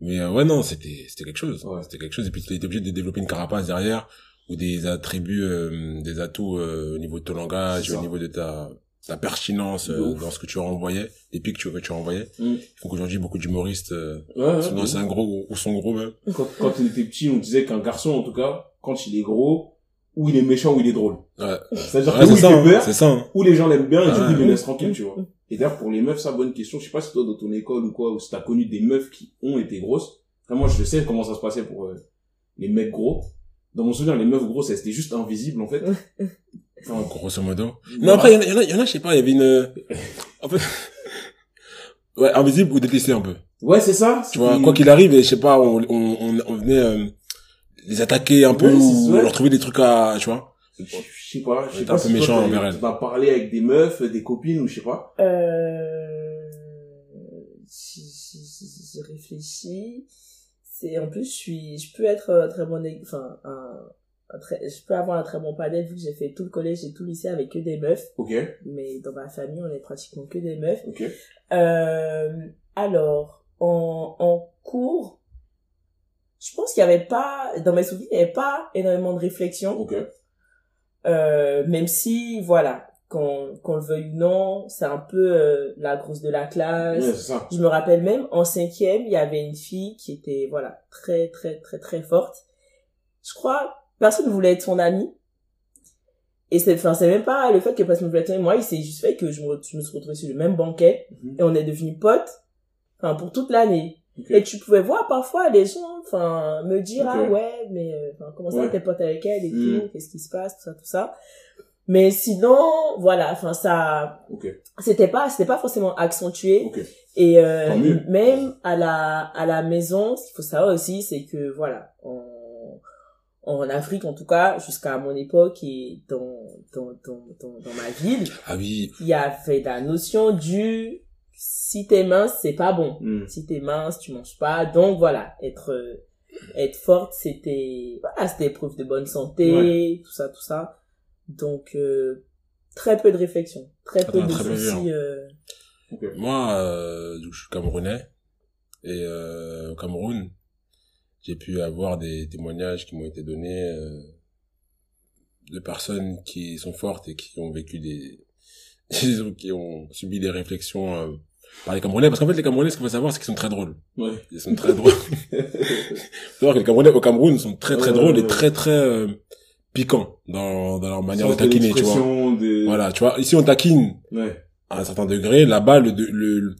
Mais, euh, ouais, non, c'était, c'était quelque chose. Ouais. C'était quelque chose. Et puis, tu étais obligé de développer une carapace derrière, ou des attributs, euh, des atouts, euh, au niveau de ton langage, au niveau de ta, ta pertinence, euh, dans ce que tu renvoyais, les pics que tu, que tu renvoyais. Mm. Il faut qu'aujourd'hui, beaucoup d'humoristes, euh, Ouais, sont dans un gros, ou sont gros même. Quand, quand on était petit, on disait qu'un garçon, en tout cas, quand il est gros, ou il est méchant ou il est drôle. Ouais. C'est-à-dire Ouais, que ou il ça, fait hein. peur, c'est ça. hein. ou les gens l'aiment bien et coup ils le laissent tranquille, tu vois. Et d'ailleurs pour les meufs, ça bonne question. Je sais pas si toi dans ton école ou quoi, ou si t'as connu des meufs qui ont été grosses. Enfin, moi je sais comment ça se passait pour euh, les mecs gros. Dans mon souvenir, les meufs grosses, elles étaient juste invisibles en fait. Enfin, Grosso modo. Non, voilà. après, il y en a, il y en a, il y en a, je sais pas, il y avait une, en fait, ouais, invisible ou détesté un peu. Ouais, c'est ça. Tu vois, quoi qu'il arrive, et je sais pas, on, on, on, on venait, euh, les attaquer un peu, ou leur trouver des trucs à, tu vois. Je sais pas, je sais pas un peu toi, méchant t'as- envers elles. T'as parlé avec des meufs, des copines ou je sais pas. Euh, si, si, si, si je réfléchis, c'est en plus je suis, je peux être un très bon, enfin un très, je peux avoir un très bon panel vu que j'ai fait tout le collège et tout le lycée avec que des meufs, Ok, mais dans ma famille on est pratiquement que des meufs. ok. Euh, alors en, en cours, je pense qu'il y avait pas, dans mes souvenirs, il y avait pas énormément de réflexion. Ok. Euh, même si, voilà, qu'on qu'on le veuille ou non, c'est un peu euh, la grosse de la classe. c'est ça. Je me rappelle même, en cinquième, il y avait une fille qui était, voilà, très, très, très, très forte. Je crois, personne ne voulait être son amie. Et c'est, enfin, c'est même pas le fait que personne ne voulait être son amie. Moi, il s'est juste fait que je me, je me suis retrouvée sur le même banquet Mhm. et on est devenus potes, enfin, pour toute l'année. Et tu pouvais voir parfois les gens, enfin, me dire, ah ouais, mais, euh, enfin, comment ça, Ouais. t'es pote avec elle et Mm. tout, qu'est-ce qui se passe, tout ça, tout ça. Mais sinon, voilà, enfin, ça, c'était pas, c'était pas forcément accentué. Et, euh, même à la, à la maison, ce qu'il faut savoir aussi, c'est que, voilà, en Afrique, en tout cas, jusqu'à mon époque et dans, dans, dans, dans, dans ma ville, Ah oui. il y avait la notion du, si t'es mince, c'est pas bon Hmm. si t'es mince, tu manges pas. Donc voilà, être être forte, c'était voilà, c'était preuve de bonne santé, tout ça, tout ça. Donc euh, très peu de réflexion, très peu Attends, de très peu soucis. euh, Moi, euh, donc, je suis camerounais. Et euh, au Cameroun, j'ai pu avoir des témoignages qui m'ont été donnés euh, de personnes qui sont fortes et qui ont vécu des... qui ont subi des réflexions euh, par les Camerounais. Parce qu'en fait, les Camerounais, ce qu'il faut savoir, c'est qu'ils sont très drôles. Ouais. Ils sont très drôles. Savoir que les Camerounais au Cameroun sont très très Ouais, drôles ouais, et très très euh, piquants dans, dans leur manière de taquiner, tu vois. l'expression de... Voilà, tu vois. Ici, on taquine Ouais. à un certain degré. Là-bas, le, de- le,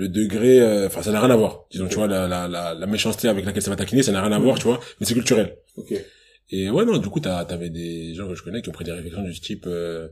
le degré, euh, enfin, ça n'a rien à voir. Disons, tu vois, la, la, la, la méchanceté avec laquelle ça va taquiner, ça n'a rien à Mhm. voir, tu vois. Mais c'est culturel. Ok. Et ouais, non, du coup, t'as, t'avais des gens que je connais qui ont pris des réflexions du type, euh,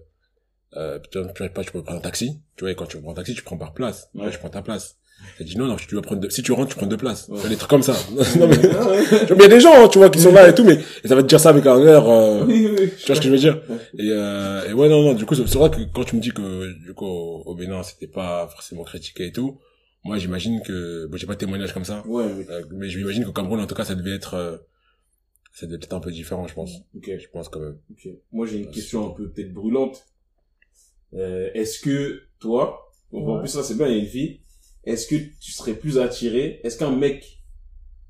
euh, tu vois, tu pas, tu peux prendre un taxi. Tu vois, et quand tu prends un taxi, tu prends par place. Ouais. Ouais, je prends ta place. J'ai dit non, non, tu dois prendre deux, si tu rentres, tu prends deux places. Ouais. Des trucs comme ça. non, mais, il y a des gens, hein, tu vois, qui sont là et tout, mais et ça va te dire ça avec un air, euh, Oui, oui. tu vois ce que je veux dire? Et, euh, et ouais, non, non, du coup, c'est vrai que quand tu me dis que, du coup, au, au Bénin, c'était pas forcément critiqué et tout, moi, j'imagine que, bon, j'ai pas de témoignage comme ça, Ouais, oui. euh, mais je m'imagine qu'au Cameroun, en tout cas, ça devait être, euh, ça devait être un peu différent, je pense. Ok. Je pense quand même. Ok. Moi, j'ai une Ouais, question un peu peut-être brûlante. Euh, est-ce que toi, bon, en plus ça c'est bien, il y a une fille, est-ce que tu serais plus attiré, est-ce qu'un mec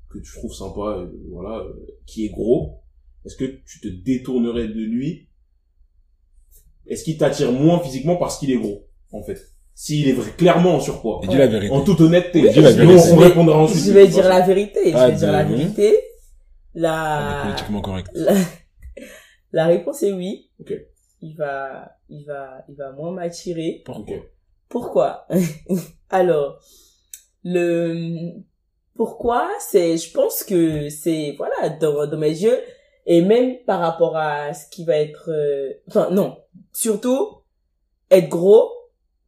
que tu trouves sympa, euh, voilà, euh, qui est gros, est-ce que tu te détournerais de lui? Est-ce qu'il t'attire moins physiquement parce qu'il est gros, en fait? S'il est vrai, clairement en surpoids. Et dis la vérité. En toute honnêteté. Oui, dis la Sinon, vérité. on Je vais- répondra ensuite. je vais dire la vérité, je Ah, vais dire la vérité. La, politiquement correct. la, la réponse est oui. Ok. Il va, il va, il va moins m'attirer. Pourquoi. Pourquoi? Alors, le pourquoi, c'est, je pense que c'est, voilà, dans, dans mes yeux, et même par rapport à ce qui va être, euh, enfin, non, surtout, être gros,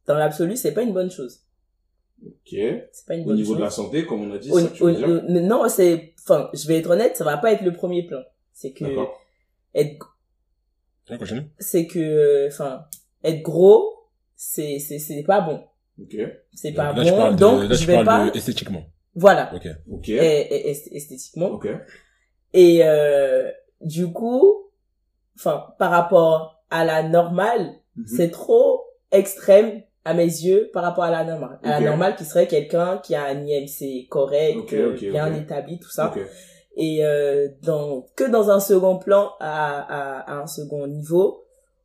dans l'absolu, c'est pas une bonne chose. Ok. C'est pas une Au bonne niveau chose. de la santé, comme on a dit, Au- ça, tu veux au- dire au- non, c'est, enfin, je vais être honnête, ça va pas être le premier plan. C'est que, être, c'est que, enfin, être gros, c'est, c'est, c'est pas bon. Ok. C'est pas Là, bon, de, donc là, je vais pas, de esthétiquement. voilà. Ok. Ok. et, et- esth- esthétiquement. Ok. Et euh, du coup, enfin, par rapport à la normale, Mhm. c'est trop extrême à mes yeux par rapport à la normale. À la normale qui serait quelqu'un qui a un IMC correct, euh, bien établi, tout ça. Et euh, dans que dans un second plan, à, à, à un second niveau,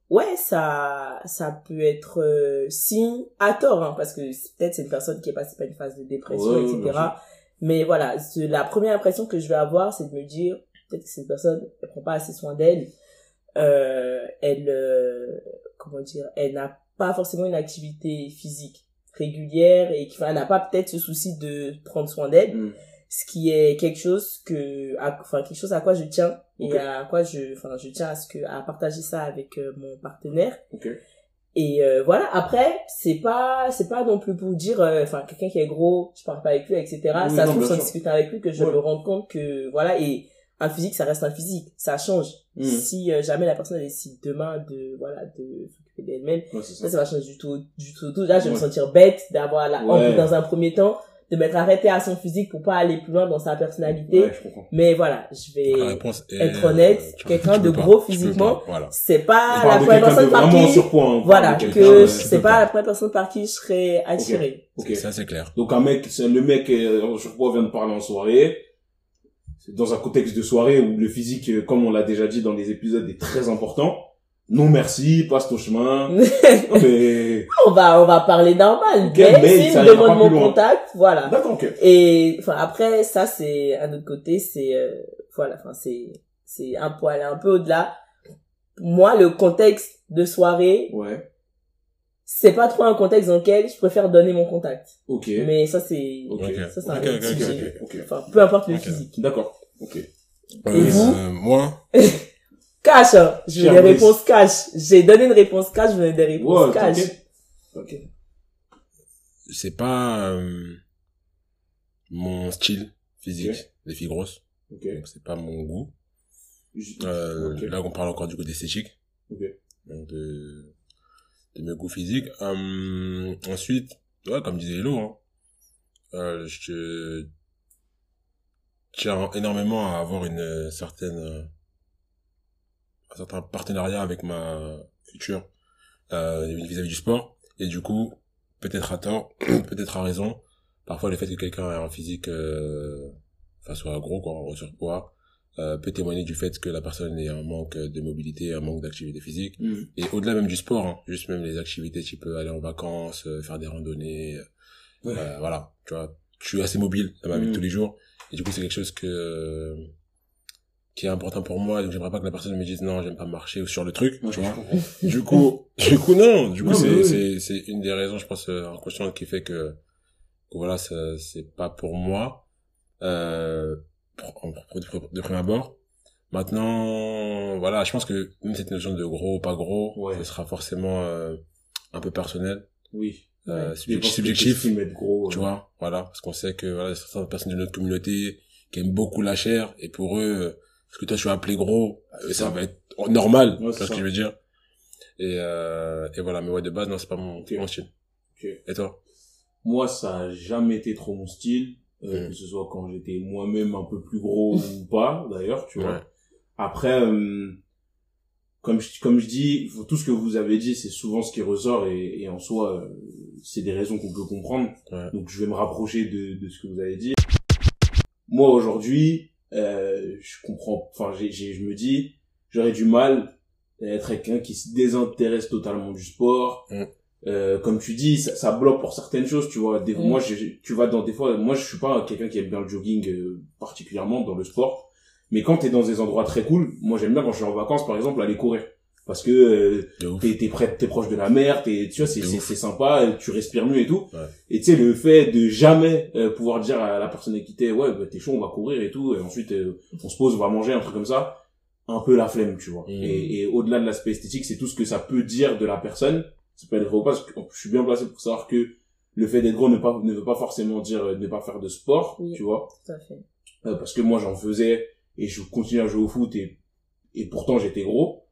ouais, ça ça peut être euh, signe à tort, hein, parce que peut-être c'est une personne qui est passée par une phase de dépression, Ouais, etc. Mais voilà, la première impression que je vais avoir, c'est de me dire peut-être que cette personne ne prend pas assez soin d'elle. euh, elle, euh, comment dire, elle n'a pas forcément une activité physique régulière et qui, enfin, n'a pas peut-être ce souci de prendre soin d'elle, Mm. ce qui est quelque chose que, à- enfin, quelque chose à quoi je tiens et à quoi je, enfin, je tiens à ce que, à partager ça avec euh, mon partenaire. Ok. Et euh, voilà. Après, c'est pas, c'est pas non plus pour dire, euh, enfin, quelqu'un qui est gros, je parle pas avec lui, etc. Oui, ça non, se trouve sûr. discutant avec lui que je Ouais. me rends compte que voilà et un physique, ça reste un physique, ça change. Mm. Si euh, jamais la personne décide demain de voilà de s'occuper d'elle-même, Ouais, c'est ça, ça. va changer du tout, du tout, tout. Là, je vais me sentir bête d'avoir la honte Ouais. dans un premier temps, de m'être arrêté à son physique pour pas aller plus loin dans sa personnalité. Ouais, je comprends. Mais voilà, je vais être honnête, euh, quelqu'un de gros physiquement, Voilà. c'est On pas la première personne par vraiment qui, hein. Parle voilà, que euh, c'est pas la première personne par qui je serais attirée. Ok. Ça, c'est clair. Donc un mec, c'est- le mec euh, en surpoids vient de parler en soirée. Dans un contexte de soirée où le physique, euh, comme on l'a déjà dit dans les épisodes, est très important. Non merci, passe ton chemin. Mais... on va, on va parler normal. Ok, mais mais s'il me demande mon contact, voilà. D'accord, ok. Et enfin après ça c'est un autre côté c'est euh, voilà enfin c'est c'est un poil un peu au-delà. Moi le contexte de soirée Ouais. c'est pas trop un contexte dans lequel je préfère donner mon contact. Ok. Mais ça c'est Ok. Ok. ça c'est un peu importe le physique. D'accord. Ok. Et vous Euh, moi, Cash hein. Je veux des réponses cash. J'ai donné une réponse cash, je veux des réponses Ouais, cash. ok. C'est pas euh, mon style physique, Ok. les filles grosses. Ok. Donc, c'est pas mon goût. Euh. Là, on parle encore du côté esthétique. Donc, de, de mes goûts physiques. Euh, ensuite, ouais, comme disait Hello, hein, euh, je tiens énormément à avoir une certaine, euh, un certain partenariat avec ma future, euh, vis-à-vis du sport. Et du coup, peut-être à tort, peut-être à raison, parfois le fait que quelqu'un ait un physique, euh, enfin, soit gros, quoi, en surpoids, euh, peut témoigner du fait que la personne ait un manque de mobilité, un manque d'activité physique. Hmm. Et au-delà même du sport, hein, juste même les activités, tu peux aller en vacances, euh, faire des randonnées, Ouais. euh, voilà, tu vois, je suis assez mobile dans ma vie de Mhm. tous les jours, et du coup c'est quelque chose que qui est important pour moi, donc j'aimerais pas que la personne me dise non, j'aime pas marcher ou sur le truc, Ouais, tu vois. Du coup, du coup non, du coup c'est oui. c'est c'est une des raisons, je pense, euh, inconscientes qui fait que, que voilà, ça- c'est pas pour moi, euh, de, de prime abord. Maintenant, voilà, je pense que même cette notion de gros ou pas gros, Ouais. ce sera forcément euh, un peu personnel, Oui. euh, Ouais. subjectif, subjectif gros. tu euh, vois, voilà, parce qu'on sait que voilà, certaines personnes de notre communauté qui aiment beaucoup la chair, et pour eux, euh, ce que toi tu as appelé gros, ça ça. va être normal, Ouais, c'est ce que je veux dire. Et, euh, et voilà, mais ouais, de base, non, c'est pas mon, style. Et toi? Moi, ça a jamais été trop mon style, euh, Mm. que ce soit quand j'étais moi-même un peu plus gros ou pas, d'ailleurs, tu vois. Ouais. Après, euh, comme je, comme je dis, tout ce que vous avez dit, c'est souvent ce qui ressort et, et en soi, euh, c'est des raisons qu'on peut comprendre. Ouais. Donc, je vais me rapprocher de, de ce que vous avez dit. Moi, aujourd'hui, euh, je comprends, enfin, j'ai, j'ai, je me dis, j'aurais du mal à être quelqu'un qui se désintéresse totalement du sport. Mm. Euh, comme tu dis, ça, ça bloque pour certaines choses, tu vois. Des, Mm. Moi, j'ai- tu vas dans des fois, moi, je suis pas quelqu'un qui aime bien le jogging euh, particulièrement dans le sport. Mais quand t'es dans des endroits très cool, moi j'aime bien quand je suis en vacances par exemple aller courir parce que euh, t'es t'es près t'es proche de la mer, t'es tu vois c'est c'est sympa, euh, tu respires mieux et tout. Ouais. Et tu sais le fait de jamais euh, pouvoir dire à la personne qui t'es ouais bah, t'es chaud on va courir et tout et ensuite euh, on se pose on va manger un truc comme ça, un peu la flemme tu vois. Mhm. Et, et au-delà de l'aspect esthétique c'est tout ce que ça peut dire de la personne. Ça peut être vrai ou pas parce que je suis bien placé pour savoir que le fait d'être gros ne pas ne veut pas forcément dire euh, ne pas faire de sport Oui. tu vois. Tout à fait. Euh, parce que moi j'en faisais et je continue à jouer au foot et et pourtant j'étais gros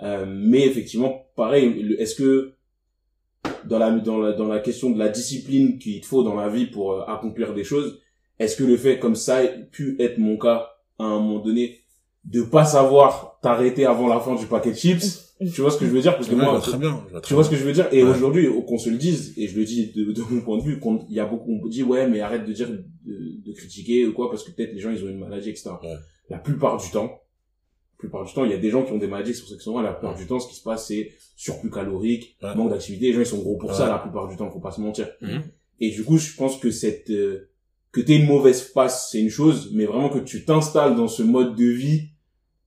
Euh, mais effectivement pareil est-ce que dans la dans la dans la question de la discipline qu'il te faut dans la vie pour euh, accomplir des choses est-ce que le fait comme ça ait pu être mon cas à un moment donné de pas savoir t'arrêter avant la fin du paquet de chips tu vois ce que je veux dire? Parce que Ouais, moi très bien. très tu vois ce que je veux dire? Et Ouais. aujourd'hui, qu'on se le dise, et je le dis de, de mon point de vue, qu'on- il y a beaucoup, on dit ouais, mais arrête de dire, de, de critiquer ou quoi, parce que peut-être les gens ils ont une maladie, etc. Ouais. La plupart du temps, plupart du temps, il y a des gens qui ont des maladies, là. La plupart Ouais. du temps, ce qui se passe, c'est surplus calorique, Ouais. manque d'activité. Les gens ils sont gros pour ça, la plupart du temps, faut pas se mentir. Mhm. Et du coup, je pense que cette euh, que t'aies une mauvaise passe, c'est une chose, mais vraiment que tu t'installes dans ce mode de vie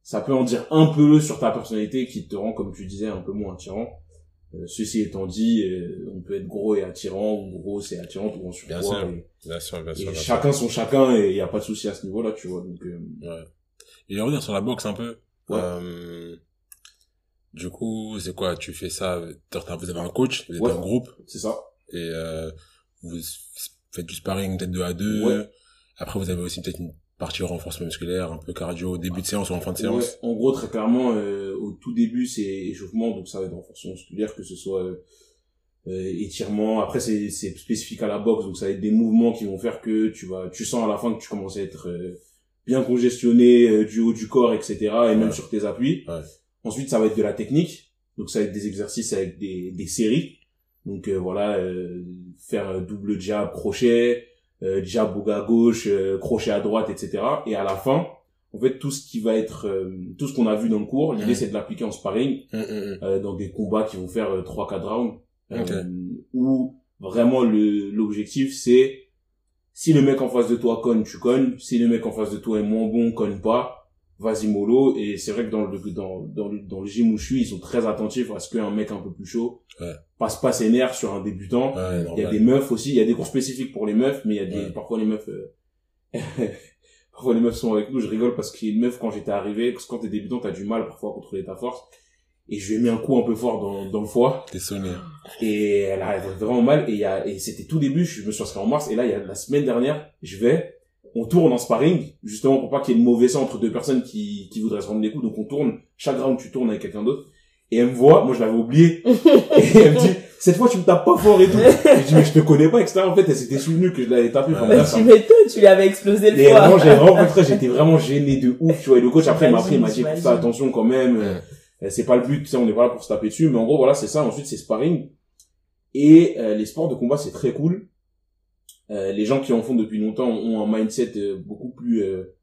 ça peut en dire un peu sur ta personnalité qui te rend, comme tu disais, un peu moins attirant. Euh, ceci étant dit, euh, on peut être gros et attirant, ou gros c'est attirant, ou en surpoids. Bien sûr, et- Bien sûr, bien et sûr. bien sûr. chacun son chacun et il y a pas de souci à ce niveau-là, tu vois. Donc, euh, Ouais. Et revenir sur la boxe un peu. Ouais. Euh, du coup, c'est quoi Tu fais ça Vous avez un coach, vous êtes Ouais. un groupe c'est ça. et euh, vous faites du sparring peut-être deux à deux. Ouais. Après, vous avez aussi peut-être une partie renforcement musculaire, un peu cardio, début de séance ou en fin de séance. Ouais, en gros, très clairement, euh, au tout début, c'est échauffement, donc ça va être renforcement musculaire, que ce soit euh, étirement. Après, c'est c'est spécifique à la boxe, donc ça va être des mouvements qui vont faire que tu vas, tu sens à la fin que tu commences à être euh, bien congestionné euh, du haut du corps, etc. Et même sur tes appuis. Ouais. Ensuite, ça va être de la technique, donc ça va être des exercices avec des, des séries. Donc euh, voilà, euh, faire un double jab, crochet, euh, jab au à gauche, euh, crochet à droite, etc. Et à la fin, en fait, tout ce qui va être, euh, tout ce qu'on a vu dans le cours, l'idée c'est de l'appliquer en sparring, euh, dans des combats qui vont faire euh, 3-4 rounds, euh, Ok. où vraiment le l'objectif c'est, si le mec en face de toi cogne, tu cognes, si le mec en face de toi est moins bon, cogne pas, vas-y mollo, et c'est vrai que dans le, dans, dans, le, dans le gym où je suis, ils sont très attentifs à ce qu'un mec un peu plus chaud Ouais. passe pas ses nerfs sur un débutant, Ouais, il y a des meufs aussi, il y a des cours spécifiques pour les meufs, mais il y a des, Ouais. parfois les meufs, euh, parfois les meufs sont avec nous, je rigole parce qu'il y a une meuf quand j'étais arrivé, parce que quand t'es débutant, t'as du mal parfois à contrôler ta force, et je lui ai mis un coup un peu fort dans, dans le foie, T'es sonné. et elle a vraiment mal, et il y a, et c'était tout début, je me suis inscrit en mars, et là, il y a la semaine dernière, je vais, on tourne en sparring, justement pour pas qu'il y ait de mauvais sang entre deux personnes qui, qui voudraient se rendre des coups, donc on tourne, chaque round tu tournes avec quelqu'un d'autre, et elle me voit, moi je l'avais oublié, et elle me dit, cette fois tu me tapes pas fort et tout. je dis, mais je te connais pas, etc. En fait, elle s'était souvenue que je l'avais tapé. Enfin. Bah, tu m'étonnes, tu lui avais explosé le et vraiment, foie. j'ai vraiment, fait j'étais vraiment gêné de ouf, tu vois. Et le coach, après, il m'a pris, il m'a dit, fais attention quand même. Euh, C'est pas le but, tu sais, on est pas là pour se taper dessus. Mais en gros, voilà, c'est ça. Ensuite, c'est sparring. Et euh, les sports de combat, c'est très cool. Euh, les gens qui en font depuis longtemps ont un mindset euh, beaucoup plus... Euh,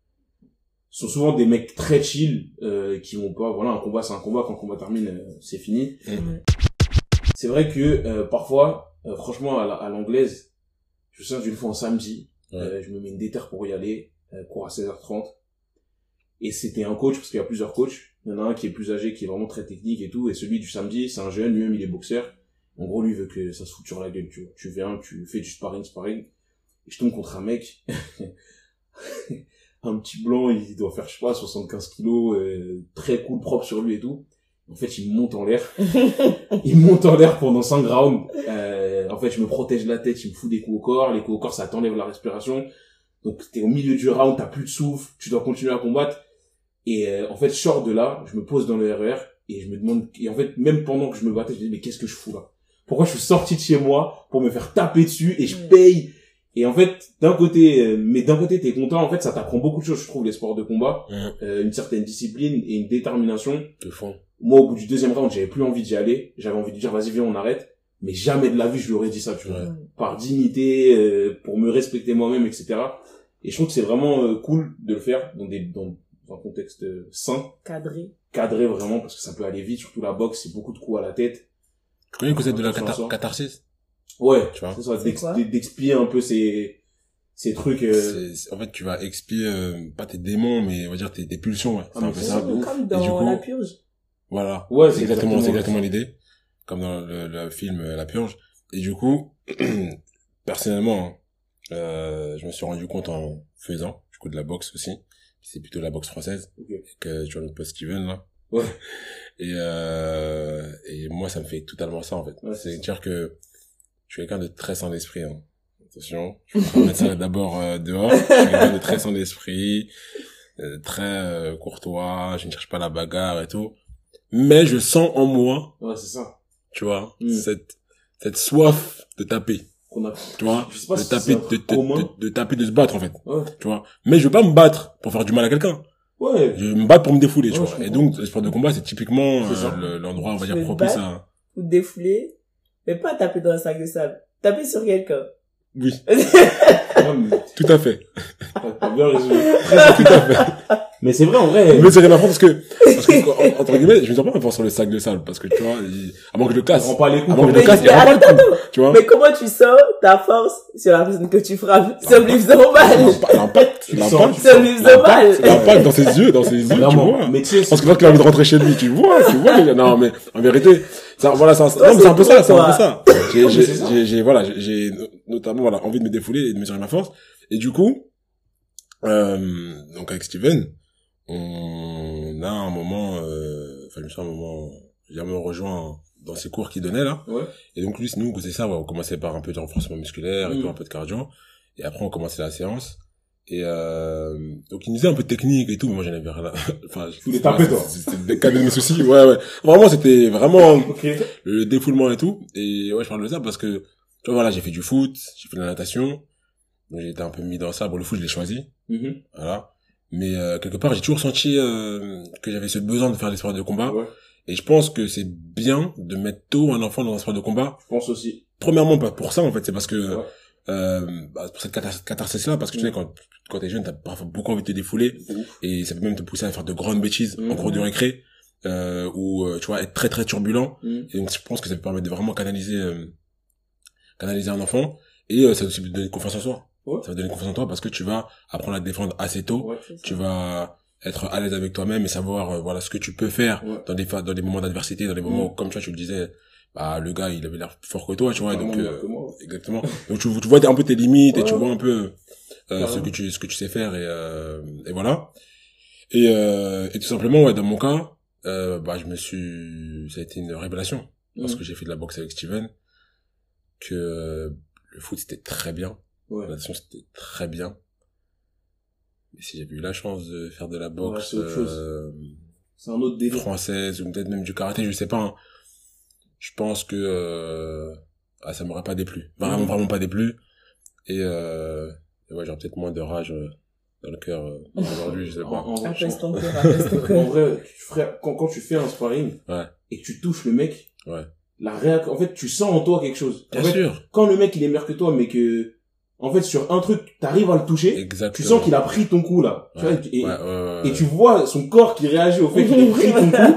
sont souvent des mecs très chill, euh, qui vont pas... Voilà, un combat, c'est un combat. Quand le combat termine, c'est fini. C'est vrai que euh, parfois, euh, franchement, à la- à l'anglaise, je me souviens d'une fois en samedi, euh, je me mets une déterre pour y aller, euh, cours à 16h30. Et c'était un coach, parce qu'il y a plusieurs coachs. Il y en a un qui est plus âgé, qui est vraiment très technique et tout. Et celui du samedi, c'est un jeune, lui-même, il est boxeur. En gros, lui, veut que ça se foute sur la gueule, tu vois. Tu viens, tu fais du sparring, sparring. Et je tombe contre un mec, un petit blanc, il doit faire, je sais pas, 75 kilos, euh, très cool, propre sur lui et tout. En fait, il monte en l'air. il monte en l'air pendant 5 rounds. Euh, en fait, je me protège la tête, il me fout des coups au corps. Les coups au corps, ça t'enlève la respiration. Donc, t'es au milieu du round, t'as plus de souffle, tu dois continuer à combattre. Et euh, en fait, je sors de là, je me pose dans le RER et je me demande, et en fait, même pendant que je me battais, je me dis, mais qu'est-ce que je fous là? Pourquoi je suis sorti de chez moi pour me faire taper dessus et je paye? Et en fait, d'un côté, euh, mais d'un côté, t'es content, en fait, ça t'apprend beaucoup de choses, je trouve, les sports de combat, euh, une certaine discipline et une détermination. De fond. Moi, au bout du deuxième round, j'avais plus envie d'y aller, j'avais envie de dire, vas-y, viens, on arrête. Mais jamais de la vie, je lui aurais dit ça, tu vois par dignité, euh, pour me respecter moi-même, etc. Et je trouve que c'est vraiment euh, cool de le faire dans des dans, dans un contexte euh, sain, Cadré. cadré vraiment, parce que ça peut aller vite, surtout la boxe, c'est beaucoup de coups à la tête. Tu connais le concept de la catharsis Ouais, Tu vois c'est ça, d'expier un peu ces ces trucs. Euh... En fait, tu vas expier, euh, pas tes démons, mais on va dire tes, tes pulsions, ouais. C'est Ah, un peu ça. Comme dans coup- la purge. Voilà. Ouais, c'est exactement, c'est exactement l'idée. Comme dans le, le film euh, La Purge. Et du coup, personnellement, hein, euh, je me suis rendu compte en faisant, du coup, de la boxe aussi. C'est plutôt la boxe française. Que tu vois notre pote Steven, là. Ouais. Et, euh, et moi, ça me fait totalement ça, en fait. Ouais, c'est. C'est-à-dire que je suis quelqu'un de très sans d'esprit, hein. Attention. Je vais mettre ça d'abord euh, dehors. Je suis quelqu'un de très sans d'esprit, euh, très euh, courtois, je ne cherche pas la bagarre et tout. Mais je sens en moi Ouais, c'est ça. tu vois, Mm. cette, cette soif de taper, Qu'on a. tu vois, Je sais pas de si taper, de, de, de, taper, de se battre, en fait, Ouais. tu vois. Mais je veux pas me battre pour faire du mal à quelqu'un. Ouais. Je me battre pour me défouler, tu Ouais, vois. je Et donc, le sport de combat, c'est typiquement euh, le- l'endroit, on va Tu dire, propice à... Ou défouler. Mais pas taper dans un sac de sable. Taper sur quelqu'un. Oui. Mais Tout à fait. t'as bien résumé. Tout à fait. Mais c'est vrai, en vrai. Mais c'est rien à parce que, parce que, en- entre guillemets, je me sens pas un sur le sac de sable? Parce que tu vois, il, à moins que je le On casse. rend pas les coups. Que je Mais le casse, il rend pas. Tu vois. Mais comment tu sens ta force sur la personne que tu frappes? C'est lui faisant mal. L'impa- L'impact, l'impact, C'est lui faisant mal. l'impact dans ses yeux, dans ses yeux, tu vois. Mais tu sais, Parce que quand il a envie de rentrer chez lui, tu vois, tu vois. Non, mais, en vérité, ça, voilà, ça, non, c'est un peu ça, c'est un peu ça. J'ai, j'ai, j'ai, j'ai- voilà, j'ai- j'ai no- notamment, voilà, envie de me défouler et de mesurer ma force. Et du coup, euh, donc avec Steven, on a un moment, euh, enfin, je me un moment, il me rejoint dans ses cours qu'il donnait, là. Ouais. Et donc, lui, nous, c'est ça, ouais, on commençait par un peu de renforcement musculaire et Mm. tout, un peu de cardio. Et après, on commençait la séance. Et euh, donc il nous disait un peu technique et tout, mais moi j'en avais rien. Enfin, voulais taper, toi. C'était cas de mes soucis, ouais, ouais. Vraiment, c'était vraiment le défoulement et tout. Et ouais, je parle de ça parce que, tu vois, voilà, j'ai fait du foot, j'ai fait de la natation. Donc j'ai été un peu mis dans ça. Bon, le foot, je l'ai choisi, Mhm. voilà. Mais euh, quelque part, j'ai toujours senti euh, que j'avais ce besoin de faire des sports de combat. Ouais. Et je pense que c'est bien de mettre tôt un enfant dans un sport de combat. Je pense aussi. Premièrement, pas pour ça, en fait, c'est parce que... Ouais. Euh, bah, pour cette catar- catharsis-là, parce que tu sais, quand, quand t'es jeune, t'as parfois beaucoup envie de te défouler, et ça peut même te pousser à faire de grandes bêtises en Mhm. cours de récré, euh, ou, euh, tu vois, être très très turbulent. Mhm. Et donc, je pense que ça peut permettre de vraiment canaliser, euh, canaliser un enfant, et euh, ça va aussi te donner confiance en soi. Ouais. Ça va te donner confiance en toi parce que tu vas apprendre à te défendre assez tôt, Ouais. tu vas être à l'aise avec toi-même et savoir, euh, voilà, ce que tu peux faire Ouais. dans des, dans des moments d'adversité, dans des moments où, comme tu vois, tu le disais, bah, le gars, il avait l'air fort que toi, tu vois, donc, euh, ouais. Exactement. Donc tu, tu vois un peu tes limites et tu Ouais. vois un peu euh, ce que tu ce que tu sais faire et euh, et voilà. Et euh, et tout simplement ouais dans mon cas euh, bah je me suis ça a été une révélation parce Mhm. que j'ai fait de la boxe avec Steven que le foot c'était très bien, Ouais. la natation c'était très bien. Mais si j'avais eu la chance de faire de la boxe chose. euh, C'est un autre délire. française ou peut-être même du karaté, je sais pas. hein. Je pense que euh, ah, ça m'aurait pas déplu. Vraiment, vraiment pas déplu. Et, euh, et ouais, j'aurais peut-être moins de rage euh, dans le cœur euh, aujourd'hui, je sais En, pas. en- Apaise ton en- cœur, apaise ton en cœur. vrai, tu ferais, quand, quand tu fais un sparring Ouais. et que tu touches le mec, Ouais. la réaction, en fait, tu sens en toi quelque chose. En Bien fait, sûr. quand le mec il est meilleur que toi, mais que, en fait, sur un truc, t'arrives à le toucher, Exactement. tu sens qu'il a pris ton coup là. Tu vois, et, Ouais, ouais, ouais, et ouais. tu vois son corps qui réagit au fait qu'il ait pris ton coup.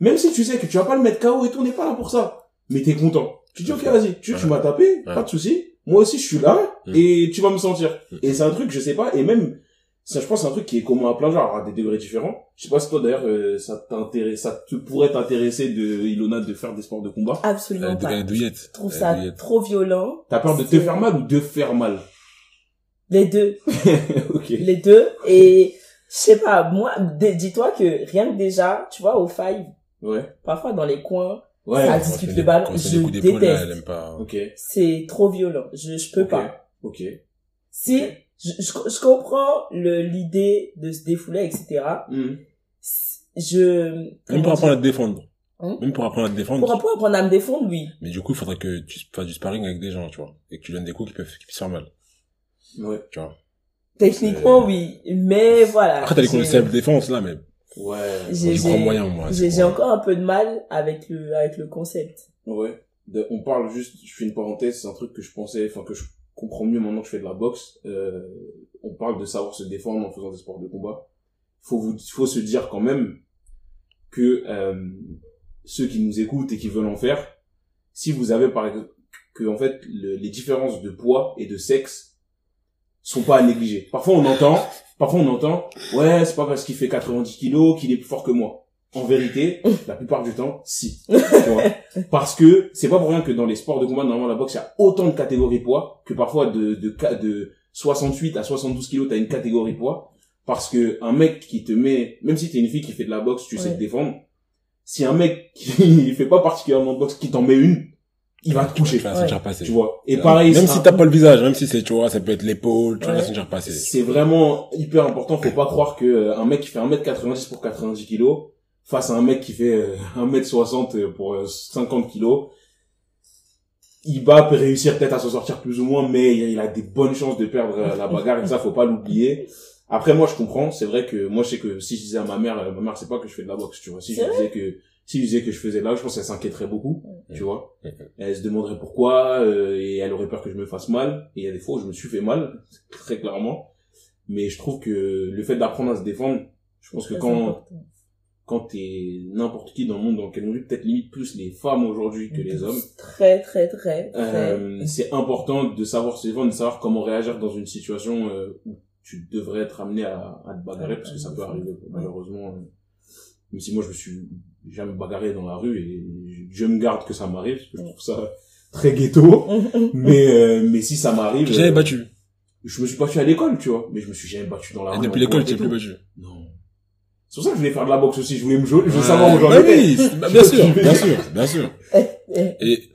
Même si tu sais que tu vas pas le mettre KO et tout, on n'est pas là pour ça. Mais t'es content. Tu dis, ok, vas-y, tu, tu m'as tapé, pas de souci. Moi aussi, je suis là, Mm. et tu vas me sentir. Mm. Et c'est un truc, je sais pas, et même, ça, je pense, c'est un truc qui est commun à plein de gens, à des degrés différents. Je sais pas si toi, d'ailleurs, euh, ça t'intéresse, ça te pourrait t'intéresser de, Ilona, de faire des sports de combat. Absolument Euh, de pas. Je trouve ça douillette. trop violent. T'as peur de te faire mal ou de faire mal? Les deux. ok. Les deux. Et, je sais pas, moi, dis-toi que rien que déjà, tu vois, au five, Ouais. parfois dans les coins, Ouais. Ça discute le des- ballon, je déteste. elle aime pas. Ok. c'est trop violent. Je, je peux pas. Ok. Si, je, je, je comprends le, l'idée de se défouler, etc. Mhm. Je, Même pour apprendre à te défendre. Hein Même pour apprendre à te défendre. pour apprendre à me défendre, oui. Mais du coup, il faudrait que tu fasses du sparring avec des gens, tu vois. Et que tu donnes des coups qui peuvent, qui puissent faire mal. Ouais. Tu vois. Techniquement, oui. Mais voilà. Après, t'as les cours de self-défense, là, mais Ouais. J'ai- j'ai- moyen, moi. J'ai, c'est j'ai quoi. encore un peu de mal avec le, avec le concept. Ouais. De- on parle juste, je fais une parenthèse, c'est un truc que je pensais, enfin que je comprends mieux maintenant que je fais de la boxe. Euh, on parle de savoir se défendre en faisant des sports de combat. Faut vous, faut se dire quand même que euh, ceux qui nous écoutent et qui veulent en faire, si vous avez par exemple que en fait le- les différences de poids et de sexe sont pas à négliger. Parfois on entend, parfois on entend, ouais c'est pas parce qu'il fait 90 kilos qu'il est plus fort que moi. En vérité, la plupart du temps, si. Tu vois? Parce que c'est pas pour rien que dans les sports de combat, normalement la boxe, il y a autant de catégories poids que parfois de, de, ca- de 68 à 72 kilos, t'as une catégorie poids. Parce que un mec qui te met, même si t'es une fille qui fait de la boxe, tu sais te défendre. Si un mec qui fait pas particulièrement de boxe, qui t'en met une, il va te Tu coucher. vas la sentir passer. Tu vois. Et pareil, Même si t'as pas le visage, même si c'est, tu vois, ça peut être l'épaule, tu vas la Ouais. sentir passer. c'est vraiment hyper important. Faut pas croire que euh, un mec qui fait 1m90 pour 90 kilos, face à un mec qui fait euh, 1m60 pour euh, 50 kilos, il va réussir peut-être à s'en sortir plus ou moins, mais il a des bonnes chances de perdre euh, la bagarre et ça, faut pas l'oublier. Après, moi, je comprends. C'est vrai que moi, je sais que si je disais à ma mère, euh, ma mère, c'est pas que je fais de la boxe, tu vois. Si je disais que si je disais que je faisais là, je pense qu'elle s'inquiéterait beaucoup, tu vois. Elle se demanderait pourquoi, euh, et elle aurait peur que je me fasse mal. Et il y a des fois où je me suis fait mal, très clairement. Mais je trouve que le fait d'apprendre à se défendre, je pense que quand, important. quand t'es n'importe qui dans le monde dans lequel on vit, peut-être limite plus les femmes aujourd'hui que les hommes, Très, très, très, très. euh, c'est important de savoir se défendre, de savoir comment réagir dans une situation euh, où tu devrais être amené à, à te bagarrer, parce que ça peut arriver, malheureusement. euh, même si moi, je me suis jamais bagarré dans la rue, et je, me garde que ça m'arrive, parce que je trouve ça très ghetto. mais, euh, mais si ça m'arrive... J'avais euh, battu. je me suis battu à l'école, tu vois, mais je me suis jamais battu dans la Et rue. depuis l'école, tu t'es plus battu. Non. C'est pour ça que je voulais faire de la boxe aussi, je voulais me jouer, je voulais Ouais. savoir où j'en Bah étais. bah, bien sûr, bien sûr, bien sûr. Et,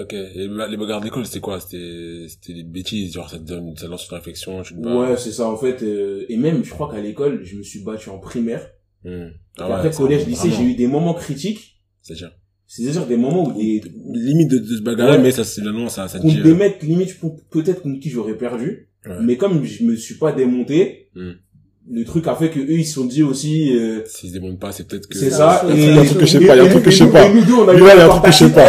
ok, et les bagarres d'école, c'était quoi? C'était, c'était des bêtises, genre, ça te donne, ça lance une réflexion, tu. Ouais, c'est ça, en fait, euh, et même, je crois qu'à l'école, je me suis battu en primaire. Et Ah ouais, après, collège, lycée, vraiment. j'ai eu des moments critiques. C'est-à-dire. C'est-à-dire des moments où des, Limite de, de se bagarrer, Ouais. mais ça, c'est, non, ça, ça te dit, des mecs, limite, pour- peut-être contre qui j'aurais perdu. Ouais. Mais comme je me suis pas démonté, Hmm. le truc a fait que eux, ils se sont dit aussi, euh, s'ils se démontent pas, c'est peut-être que... c'est ça. Il y a un truc que je sais pas, il y a un truc que je sais pas. a il y a un truc que je sais pas.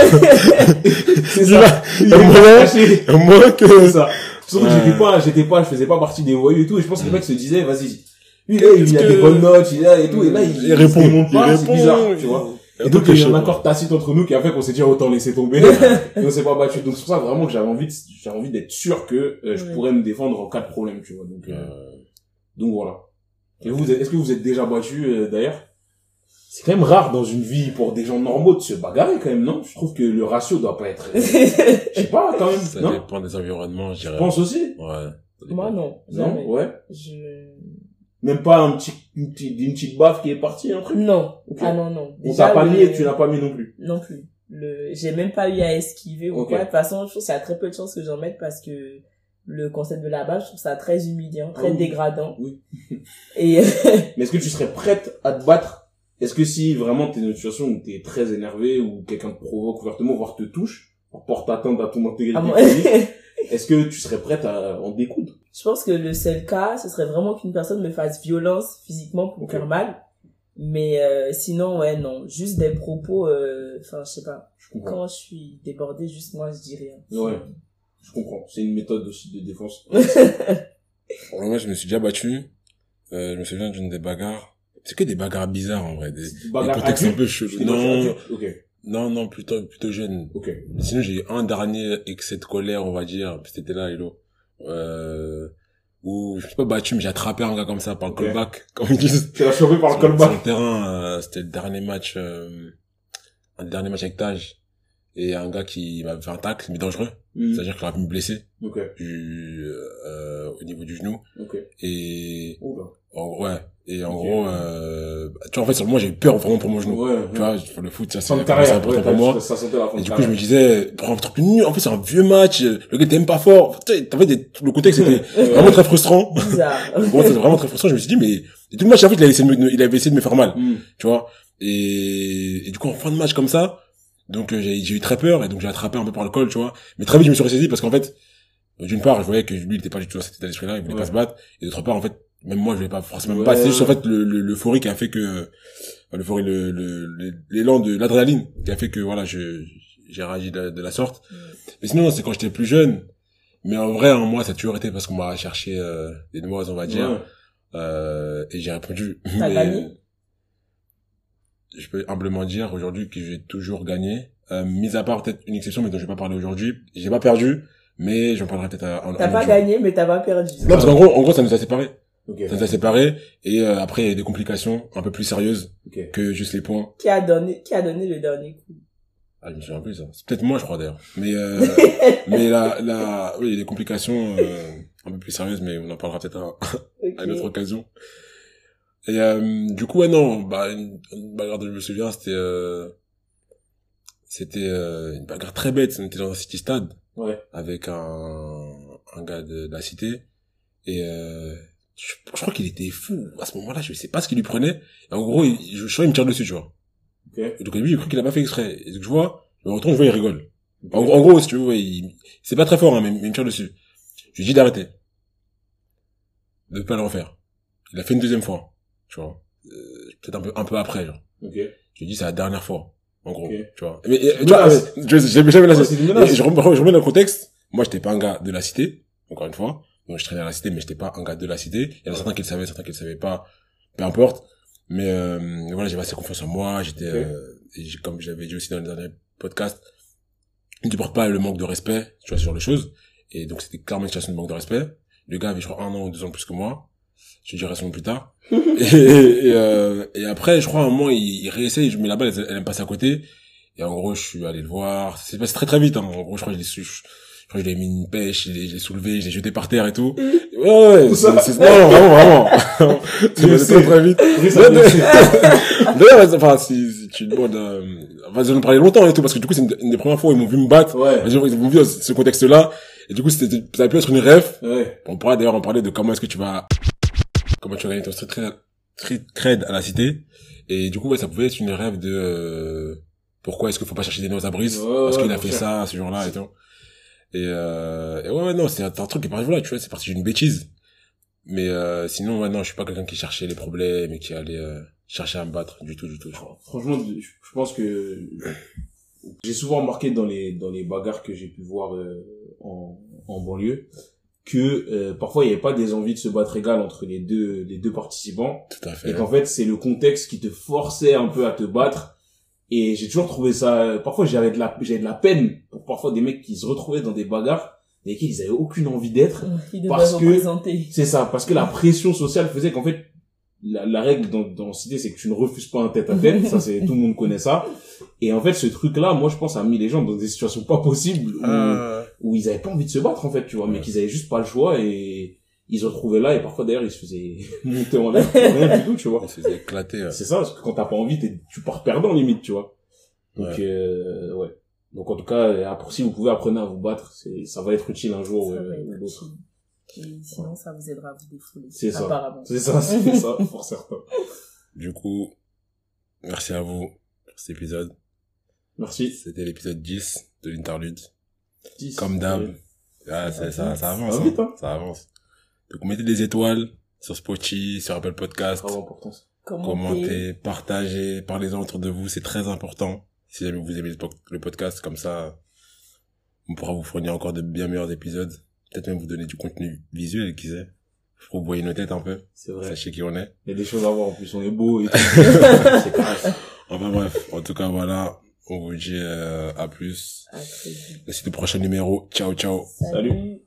C'est ça. Il est moins- caché. Au moins C'est que... ça. Surtout que j'étais pas, j'étais pas, je faisais pas partie des voyous et tout, et je pense que le mec se disait, vas-y, lui, là, Qu'est-ce il a des bonnes notes, il a et tout, et là, il, Il il répond, il pas, c'est répond, bizarre, il- tu vois. Et donc, il y je a eu sais un accord tacite entre nous qui a fait qu'on s'est dit, autant laisser tomber. et on s'est pas battu. Donc, c'est pour ça vraiment que j'avais envie de, j'avais envie d'être sûr que euh, je Ouais. pourrais me défendre en cas de problème, tu vois. Donc, euh, Euh, donc voilà. Et vous, est-ce que vous êtes déjà battu, euh, d'ailleurs? C'est quand même rare dans une vie pour des gens normaux de se bagarrer quand même, non? Je trouve que le ratio doit pas être, euh, je sais pas, quand même, ça non? dépend des environnements, je dirais. Je pense aussi. Ouais. Moi, non. Non? Jamais. Ouais. Je... Même pas un petit, une petite, une petite baffe qui est partie, un truc. Non. Ah non, non. On t'a pas le- mis et tu n'as pas mis non plus. Non plus. Le, j'ai même pas eu à esquiver ou quoi. De toute façon, je trouve qu'il y a très peu de chances que j'en mette parce que le concept de la base, je trouve ça très humiliant, très Ah oui. dégradant. Oui. Et, Mais est-ce que tu serais prête à te battre? Est-ce que si vraiment t'es dans une situation où t'es très énervé ou quelqu'un te provoque ouvertement, voire te touche, porte atteinte à ton intégrité physique, est-ce que tu serais prête à en découdre? Je pense que le seul cas, ce serait vraiment qu'une personne me fasse violence physiquement pour me faire mal. Mais euh, sinon, ouais, non. Juste des propos, euh, enfin, je sais pas. Je. Quand je suis débordée, juste moi, je dis rien. Ouais. Je comprends. C'est une méthode aussi de défense. Alors, moi, je me suis déjà battu. Euh, je me souviens d'une des bagarres. C'est que des bagarres bizarres, en vrai. Des, Bagarre des contextes un peu chelous. Non, adulte Ok. non, non, plutôt, plutôt jeune. Ok. Sinon, j'ai eu un dernier excès de colère, on va dire. C'était là, Hello. Euh, où je me suis pas battu, mais j'ai attrapé un gars comme ça par le callback, comme ils disent. L'as chopé par le callback. Sur le terrain, euh, c'était le dernier match, euh, un dernier match avec Taj. Et un gars qui m'avait fait un tacle, mais dangereux. Hmm. C'est-à-dire qu'il aurait pu me blesser Ok. du, euh, au niveau du genou. Ok. Et, Oula. en, ouais. Et en gros, euh, tu vois, en fait, sur moi, j'ai eu peur vraiment pour mon genou. Ouais. Tu vois, le foot, ça, c'est important Ouais, pour moi. t'as- ça sentait la fin Et du coup, je me disais, pour un truc nul, en fait, c'est un vieux match, euh, le gars t'aime pas fort. En fait, des- le contexte était vraiment très frustrant. Moi, c'était vraiment très frustrant. Je me suis dit, mais, et tout le match, en fait, il avait essayé de me, il avait essayé de me faire mal. Hmm. Tu vois? Et, et du coup, en fin de match comme ça, donc, euh, j'ai, j'ai eu très peur, et donc j'ai attrapé un peu par le col, tu vois. Mais très vite, je me suis ressaisi parce qu'en fait, euh, d'une part, je voyais que lui, il était pas du tout dans cet état d'esprit-là, il voulait Ouais. pas se battre. Et d'autre part, en fait, même moi, je voulais pas forcément me Ouais. battre. C'est juste, en fait, le, le, l'euphorie qui a fait que, enfin, l'euphorie, le, le, le- l'élan de l'adrénaline qui a fait que, voilà, je, j'ai réagi de, de la sorte. Mais sinon, c'est quand j'étais plus jeune. Mais en vrai, en moi, ça a toujours été parce qu'on m'a cherché, euh, des noises, on va dire. Ouais. Euh, et j'ai répondu. T'as mais gagné Je peux humblement dire aujourd'hui que j'ai toujours gagné. Euh, mis à part peut-être une exception, mais dont je vais pas parler aujourd'hui. J'ai pas perdu, mais j'en parlerai peut-être à un T'as pas gagné, mais t'as pas perdu. Non, parce qu'en gros, en gros, ça nous a séparés. Ok. Ça nous a séparés. Et euh, après, il y a eu des complications un peu plus sérieuses Ok. que juste les points. Qui a donné, qui a donné le dernier coup? Ah, je me souviens plus, ça. C'est peut-être moi, je crois, d'ailleurs. Mais, euh, mais la, la, oui, il y a des complications, euh, un peu plus sérieuses, mais on en parlera peut-être à, à une autre occasion. Et euh, du coup, ouais, non, bah, une, une bagarre dont je me souviens, c'était euh, c'était euh, une bagarre très bête. On était dans un city stade Ouais. avec un, un gars de, de la cité. Et euh, je, je crois qu'il était fou. À ce moment-là, je sais pas ce qu'il lui prenait. Et en gros, il, je, je sens, il me tire dessus, tu vois. Ok. Et donc au début, j'ai cru qu'il a pas fait exprès. Et donc je vois, je me retourne, je vois, il rigole. En, gros- en gros, si tu veux, ouais, il- c'est pas très fort, hein, mais, mais il me tire dessus. Je lui dis d'arrêter. De pas le refaire. Il a fait une deuxième fois, tu vois. Euh, Peut-être un peu, un peu après, genre. Ok. Je lui dis, c'est la dernière fois. En gros, Ok. tu vois. Mais, Une tu vois, mais, je- j'ai jamais je remets, dans le contexte. Moi, j'étais pas un gars de la cité, encore une fois. Donc, je traînais à la cité, mais j'étais pas un gars de la cité. Il y en a certains qui le savaient, certains qui le savaient pas. Peu importe. Mais, euh, voilà, j'avais assez confiance en moi. J'étais, Ok. euh, et comme j'avais dit aussi dans les derniers podcasts, ne supporte pas le manque de respect, tu vois, sur les choses. Et donc, c'était clairement une situation de manque de respect. Le gars avait, je crois, un an ou deux ans de plus que moi. Je dirai son plus tard. et, et, euh, et après, je crois, à un moment, il, il réessaye, je mets la balle, elle, elle me passe à côté. Et en gros, je suis allé le voir. C'est passé très très vite, hein. En gros, je crois que je l'ai je, je crois que je mis une pêche, je l'ai soulevé, je l'ai jeté par terre et tout. Ouais, ouais, Où c'est, non, vraiment, vraiment. c'est passé très très vite. Ouais. D'ailleurs, enfin, si, si tu demandes, euh, enfin, j'en ai parlé longtemps et tout, parce que du coup, c'est une, une des premières fois où ils m'ont vu me battre. Ouais. Ils m'ont vu dans ce contexte-là. Et du coup, c'était, ça a pu être une rêve. Ouais. On pourra d'ailleurs en parler de comment est-ce que tu vas, comment tu gagner ton street cred, street cred à la cité. Et du coup, ouais, ça pouvait être une rêve de, euh, pourquoi est-ce qu'il faut pas chercher des notes à brise? Parce qu'il a fait ça, ce jour-là et tout. Et, euh, et ouais, ouais, non, c'est un, truc qui est parti, voilà, tu vois, c'est parti d'une bêtise. Mais, euh, sinon, ouais, non, je suis pas quelqu'un qui cherchait les problèmes et qui allait, euh, chercher à me battre du tout, du tout. Franchement, je je pense que j'ai souvent remarqué dans les dans les bagarres que j'ai pu voir euh, en, en banlieue que euh, parfois il n'y avait pas des envies de se battre égales entre les deux les deux participants. Tout à fait. et qu'en fait c'est le contexte qui te forçait un peu à te battre. Et j'ai toujours trouvé ça parfois j'avais de la j'avais de la peine pour parfois des mecs qui se retrouvaient dans des bagarres mais qui ils avaient aucune envie d'être Parce que- c'est ça, parce que la pression sociale faisait qu'en fait, la, la règle dans, dans Cité, c'est que tu ne refuses pas un tête à tête. ça, c'est, tout le monde connaît ça. Et en fait, ce truc-là, moi, je pense, a mis les gens dans des situations pas possibles où, Euh, où ils avaient pas envie de se battre, en fait, tu vois, mais qu'ils avaient juste pas le choix et ils se retrouvaient là et parfois, d'ailleurs, ils se faisaient monter en l'air pour rien du tout, tu vois. on se faisait éclater. ouais. C'est ça, parce que quand t'as pas envie, tu pars perdant, limite, tu vois. Donc, Ouais. euh, ouais. Donc, en tout cas, euh, après, si vous pouvez apprendre à vous battre, c'est, ça va être utile un jour Ça euh, va être ou l'autre. Et sinon, ça vous aidera à vous défouler. C'est ça. Apparemment. C'est ça, c'est ça, pour certains. Du coup, merci à vous pour cet épisode. Merci. C'était l'épisode 10 de l'interlude. 10. Comme d'hab. Ah, ça, ça, ça avance. Ça va hein. vite, hein. Ça avance. Donc, mettez des étoiles sur Spotify, sur Apple Podcast. Grave important. Commentez. Commentez, partagez, parlez-en entre de vous, c'est très important. Si jamais vous aimez le podcast, comme ça, on pourra vous fournir encore de bien meilleurs épisodes. Peut-être même vous donner du contenu visuel, qui sait. Faut que vous voyez nos têtes un peu. C'est vrai. Sachez qui on est. Il y a des choses à voir. En plus, on est beau et tout. c'est carré. Enfin bref, en tout cas voilà, on vous dit euh, à plus. À très vite. Et c'est le prochain numéro. Ciao ciao. Salut. Salut.